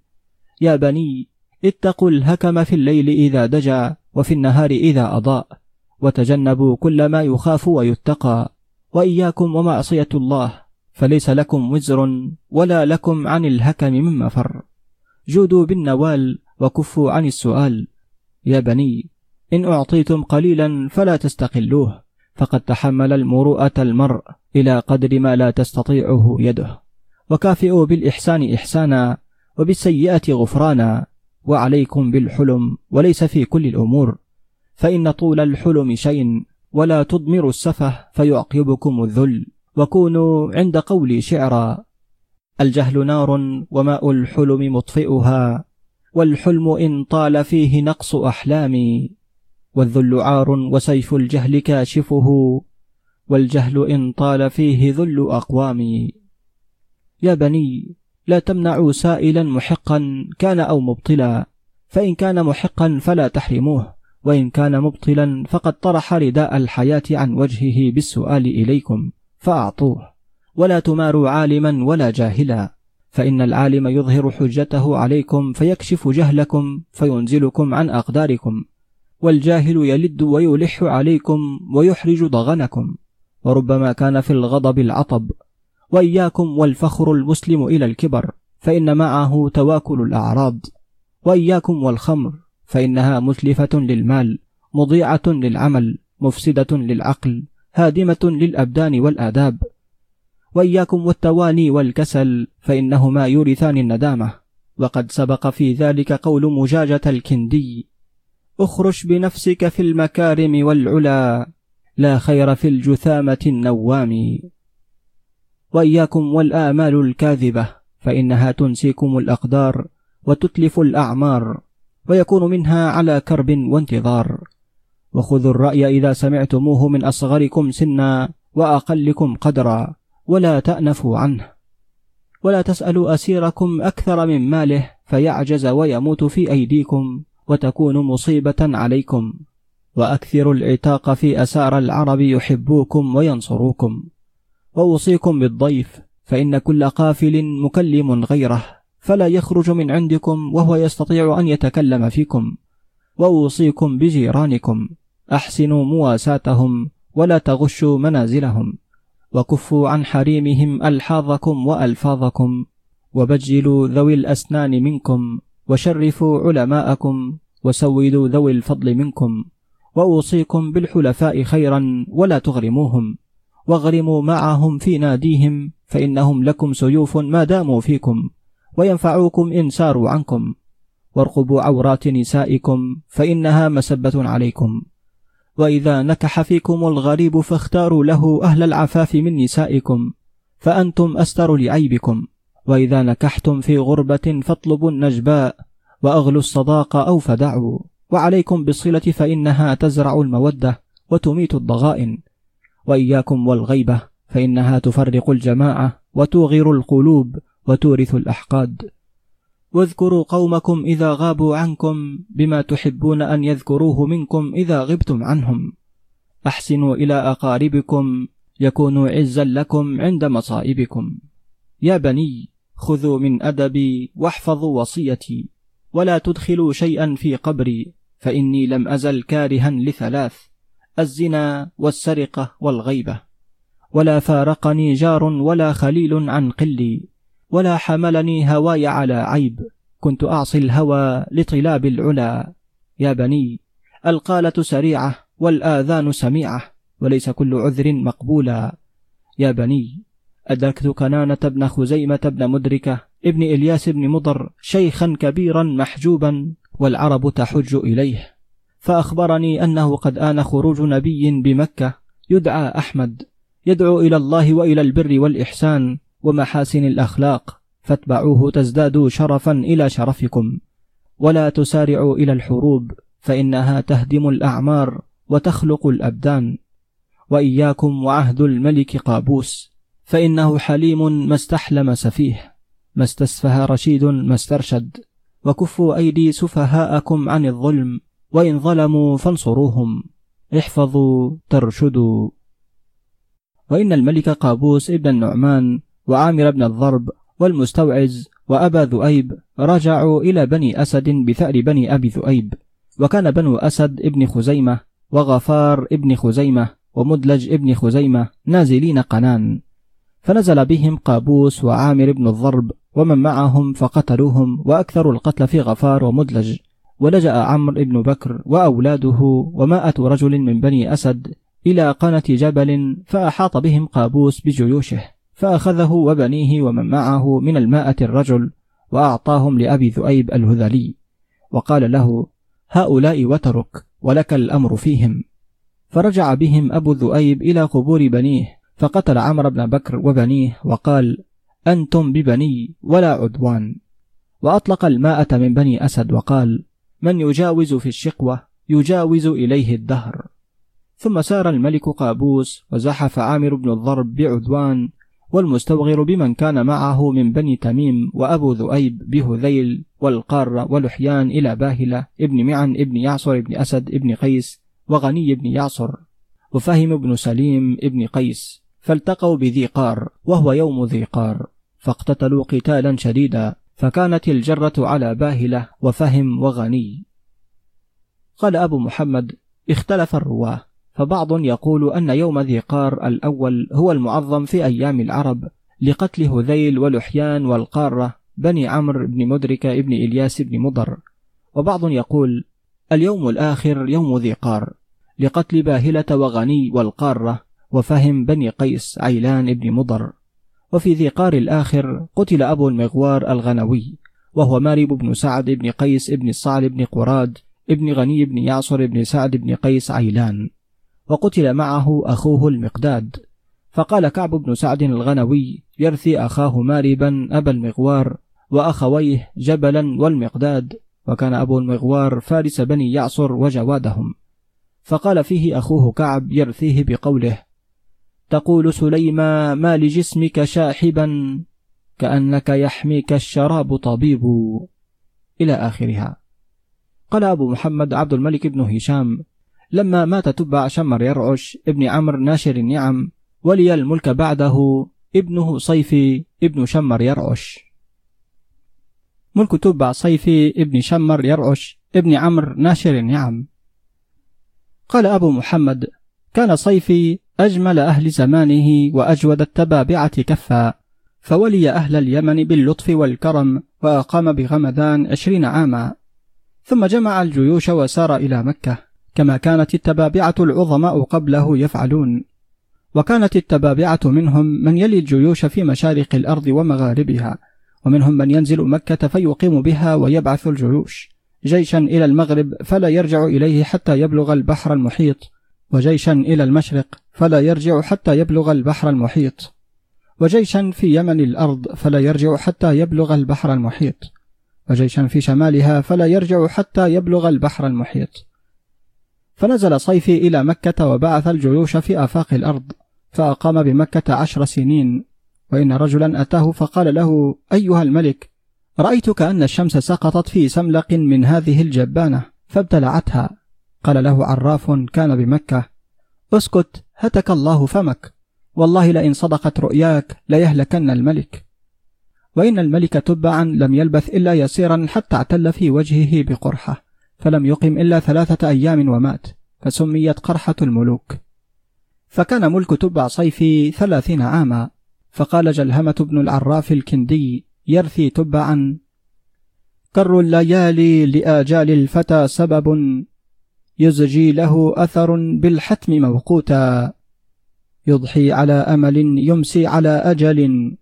يا بني اتقوا الهكم في الليل إذا دجى وفي النهار إذا أضاء وتجنبوا كل ما يخاف ويتقى وإياكم ومعصية الله. فليس لكم وزر ولا لكم عن الهكم من مفر جودوا بالنوال وكفوا عن السؤال. يا بني إن أعطيتم قليلا فلا تستقلوه فقد تحمل المروءة المرء إلى قدر ما لا تستطيعه يده. وكافئوا بالإحسان إحسانا وبالسيئة غفرانا. وعليكم بالحلم وليس في كل الأمور. فإن طول الحلم شيء ولا تضمر السفه فيعقبكم الذل. وكونوا عند قولي شعرا. الجهل نار وماء الحلم مطفئها والحلم إن طال فيه نقص أحلامي. والذل عار وسيف الجهل كاشفه والجهل إن طال فيه ذل أقوامي. يا بني لا تمنعوا سائلا محقا كان أو مبطلا. فإن كان محقا فلا تحرموه وإن كان مبطلا فقد طرح رداء الحياة عن وجهه بالسؤال إليكم. فأعطوه. ولا تماروا عالما ولا جاهلا. فإن العالم يظهر حجته عليكم فيكشف جهلكم فينزلكم عن أقداركم. والجاهل يلد ويلح عليكم ويحرج ضغنكم. وربما كان في الغضب العطب. وإياكم والفخر المسلم إلى الكبر. فإن معه تواكل الأعراض. وإياكم والخمر. فإنها متلفة للمال مضيعة للعمل مفسدة للعقل. هادمة للأبدان والآداب. وإياكم والتواني والكسل فإنهما يورثان الندامة. وقد سبق في ذلك قول مجاجة الكندي أخرش بنفسك في المكارم والعلا لا خير في الجثامة النوام. وإياكم والآمال الكاذبة فإنها تنسيكم الأقدار وتتلف الأعمار ويكون منها على كرب وانتظار. وخذوا الرأي إذا سمعتموه من أصغركم سنا وأقلكم قدرا ولا تأنفوا عنه. ولا تسألوا أسيركم أكثر من ماله فيعجز ويموت في أيديكم وتكون مصيبة عليكم. وأكثروا العتاق في أسار العرب يحبوكم وينصروكم. وأوصيكم بالضيف فإن كل قافل مكلم غيره فلا يخرج من عندكم وهو يستطيع أن يتكلم فيكم. وأوصيكم بجيرانكم أحسنوا مواساتهم ولا تغشوا منازلهم وكفوا عن حريمهم ألحاظكم وألفاظكم وبجلوا ذوي الأسنان منكم وشرفوا علماءكم وسودوا ذوي الفضل منكم وأوصيكم بالحلفاء خيرا ولا تغرموهم واغرموا معهم في ناديهم فإنهم لكم سيوف ما داموا فيكم وينفعوكم إن ساروا عنكم وارقبوا عورات نسائكم فإنها مسبة عليكم وإذا نكح فيكم الغريب فاختاروا له أهل العفاف من نسائكم فأنتم أستر لعيبكم. وإذا نكحتم في غربة فاطلبوا النجباء وأغلوا الصداق أو فدعوا. وعليكم بالصلة فإنها تزرع المودة وتميت الضغائن. وإياكم والغيبة فإنها تفرق الجماعة وتوغر القلوب وتورث الأحقاد. واذكروا قومكم إذا غابوا عنكم بما تحبون أن يذكروه منكم إذا غبتم عنهم. أحسنوا إلى أقاربكم يكونوا عزا لكم عند مصائبكم. يا بني خذوا من أدبي واحفظوا وصيتي. ولا تدخلوا شيئا في قبري فإني لم أزل كارها لثلاث الزنا والسرقة والغيبة. ولا فارقني جار ولا خليل عن قلي. ولا حملني هواي على عيب. كنت أعصي الهوى لطلاب العلا. يا بني القالة سريعة والآذان سميعة وليس كل عذر مقبولا. يا بني أدركت كنانة بن خزيمة بن مدركة ابن إلياس بن مضر شيخا كبيرا محجوبا والعرب تحج إليه. فأخبرني أنه قد آن خروج نبي بمكة يدعى أحمد. يدعو إلى الله وإلى البر والإحسان. ومحاسن الأخلاق فاتبعوه تزدادوا شرفا إلى شرفكم. ولا تسارعوا إلى الحروب فإنها تهدم الأعمار وتخلق الأبدان. وإياكم وعهد الملك قابوس فإنه حليم ما استحلم سفيه. ما استسفه رشيد ما استرشد. وكفوا أيدي سفهاءكم عن الظلم وإن ظلموا فانصروهم. احفظوا ترشدوا. وإن الملك قابوس ابن النعمان وعامر بن الضرب والمستوعز وأبا ذؤيب رجعوا إلى بني أسد بثأر بني أبي ذؤيب. وكان بنو أسد ابن خزيمة وغفار ابن خزيمة ومدلج ابن خزيمة نازلين قنان. فنزل بهم قابوس وعامر بن الضرب ومن معهم فقتلوهم وأكثر القتل في غفار ومدلج. ولجأ عمرو بن بكر وأولاده ومائة رجل من بني أسد إلى قنة جبل فأحاط بهم قابوس بجيوشه. فأخذه وبنيه ومن معه من المائة الرجل وأعطاهم لأبي ذؤيب الهذلي. وقال له هؤلاء وترك ولك الأمر فيهم. فرجع بهم أبو ذؤيب إلى قبور بنيه فقتل عمرو بن بكر وبنيه وقال أنتم ببني ولا عدوان. وأطلق الماءة من بني أسد وقال من يجاوز في الشقوة يجاوز إليه الدهر. ثم سار الملك قابوس وزحف عامر بن الضرب بعدوان والمستوغر بمن كان معه من بني تميم وأبو ذؤيب بهذيل والقار ولحيان إلى باهلة ابن معن ابن يعصر ابن أسد ابن قيس وغني بن يعصر وفهم بن سليم ابن قيس فالتقوا بذي قار وهو يوم ذي قار فاقتتلوا قتالا شديدا فكانت الجرة على باهلة وفهم وغني. قال أبو محمد اختلف الرواة. فبعض يقول أن يوم ذي قار الأول هو المعظم في أيام العرب لقتل هذيل ولحيان والقارة بني عمرو بن مدرك بن إلياس بن مضر. وبعض يقول اليوم الآخر يوم ذي قار لقتل باهلة وغني والقارة وفهم بني قيس عيلان بن مضر. وفي ذي قار الآخر قتل أبو المغوار الغنوي وهو مارب بن سعد بن قيس بن الصعل بن قراد ابن غني بن يعصر بن سعد بن قيس عيلان. وقتل معه أخوه المقداد. فقال كعب بن سعد الغنوي يرثي أخاه ماربا أبا المغوار وأخويه جبلا والمقداد وكان أبو المغوار فارس بني يعصر وجوادهم. فقال فيه أخوه كعب يرثيه بقوله تقول سليما ما لجسمك شاحبا؟ كأنك يحميك الشراب طبيب. إلى آخرها. قال أبو محمد عبد الملك بن هشام لما مات تبع شمر يرعش ابن عمرو ناشر النعم ولي الملك بعده ابنه صيفي ابن شمر يرعش. ملك تبع صيفي ابن شمر يرعش ابن عمرو ناشر النعم. قال أبو محمد كان صيفي أجمل أهل زمانه وأجود التبابعة كفا فولي أهل اليمن باللطف والكرم وأقام بغمدان عشرين عاما ثم جمع الجيوش وسار إلى مكة. كما كانت التبابعة العظماء قبله يفعلون. وكانت التبابعة منهم من يلي الجيوش في مشارق الأرض ومغاربها ومنهم من ينزل مكة فيقيم بها ويبعث الجيوش. جيشا إلى المغرب فلا يرجع إليه حتى يبلغ البحر المحيط. وجيشا إلى المشرق فلا يرجع حتى يبلغ البحر المحيط. وجيشا في يمن الأرض فلا يرجع حتى يبلغ البحر المحيط. وجيشا في شمالها فلا يرجع حتى يبلغ البحر المحيط. فنزل صيفي إلى مكة وبعث الجيوش في آفاق الأرض فأقام بمكة عشر سنين. وإن رجلا أتاه فقال له أيها الملك رأيت كأن الشمس سقطت في سملق من هذه الجبانة فابتلعتها. قال له عراف كان بمكة أسكت هتك الله فمك. والله لئن صدقت رؤياك ليهلكن الملك. وإن الملك تبعا لم يلبث إلا يسيرا حتى اعتل في وجهه بقرحة. فلم يقم إلا ثلاثة أيام ومات فسميت قرحة الملوك. فكان ملك تبع صيفي ثلاثين عاما فقال جلهمة بن العراف الكندي يرثي تبعا. كر الليالي لآجال الفتى سبب يزجي له أثر بالحتم موقوتا. يضحي على أمل يمسي على أجل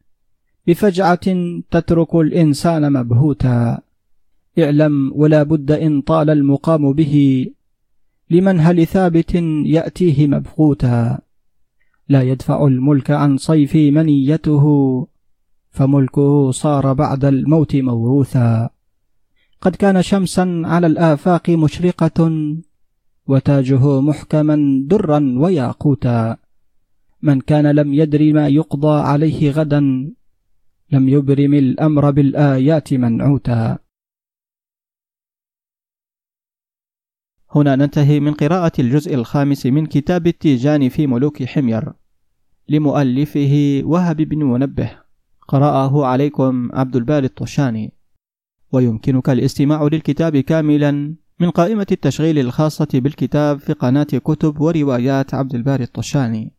بفجعة تترك الإنسان مبهوتا. اعلم ولا بد إن طال المقام به لمنهل ثابت يأتيه مبغوتا؟ لا يدفع الملك عن صيف منيته فملكه صار بعد الموت موروثا. قد كان شمسا على الآفاق مشرقة وتاجه محكما درا وياقوتا. من كان لم يدر ما يقضى عليه غدا لم يبرم الأمر بالآيات منعوتا. هنا ننتهي من قراءة الجزء الخامس من كتاب التيجان في ملوك حمير لمؤلفه وهب بن منبه. قرأه عليكم عبد الباري الطشاني. ويمكنك الاستماع للكتاب كاملا من قائمة التشغيل الخاصة بالكتاب في قناة كتب وروايات عبد الباري الطشاني.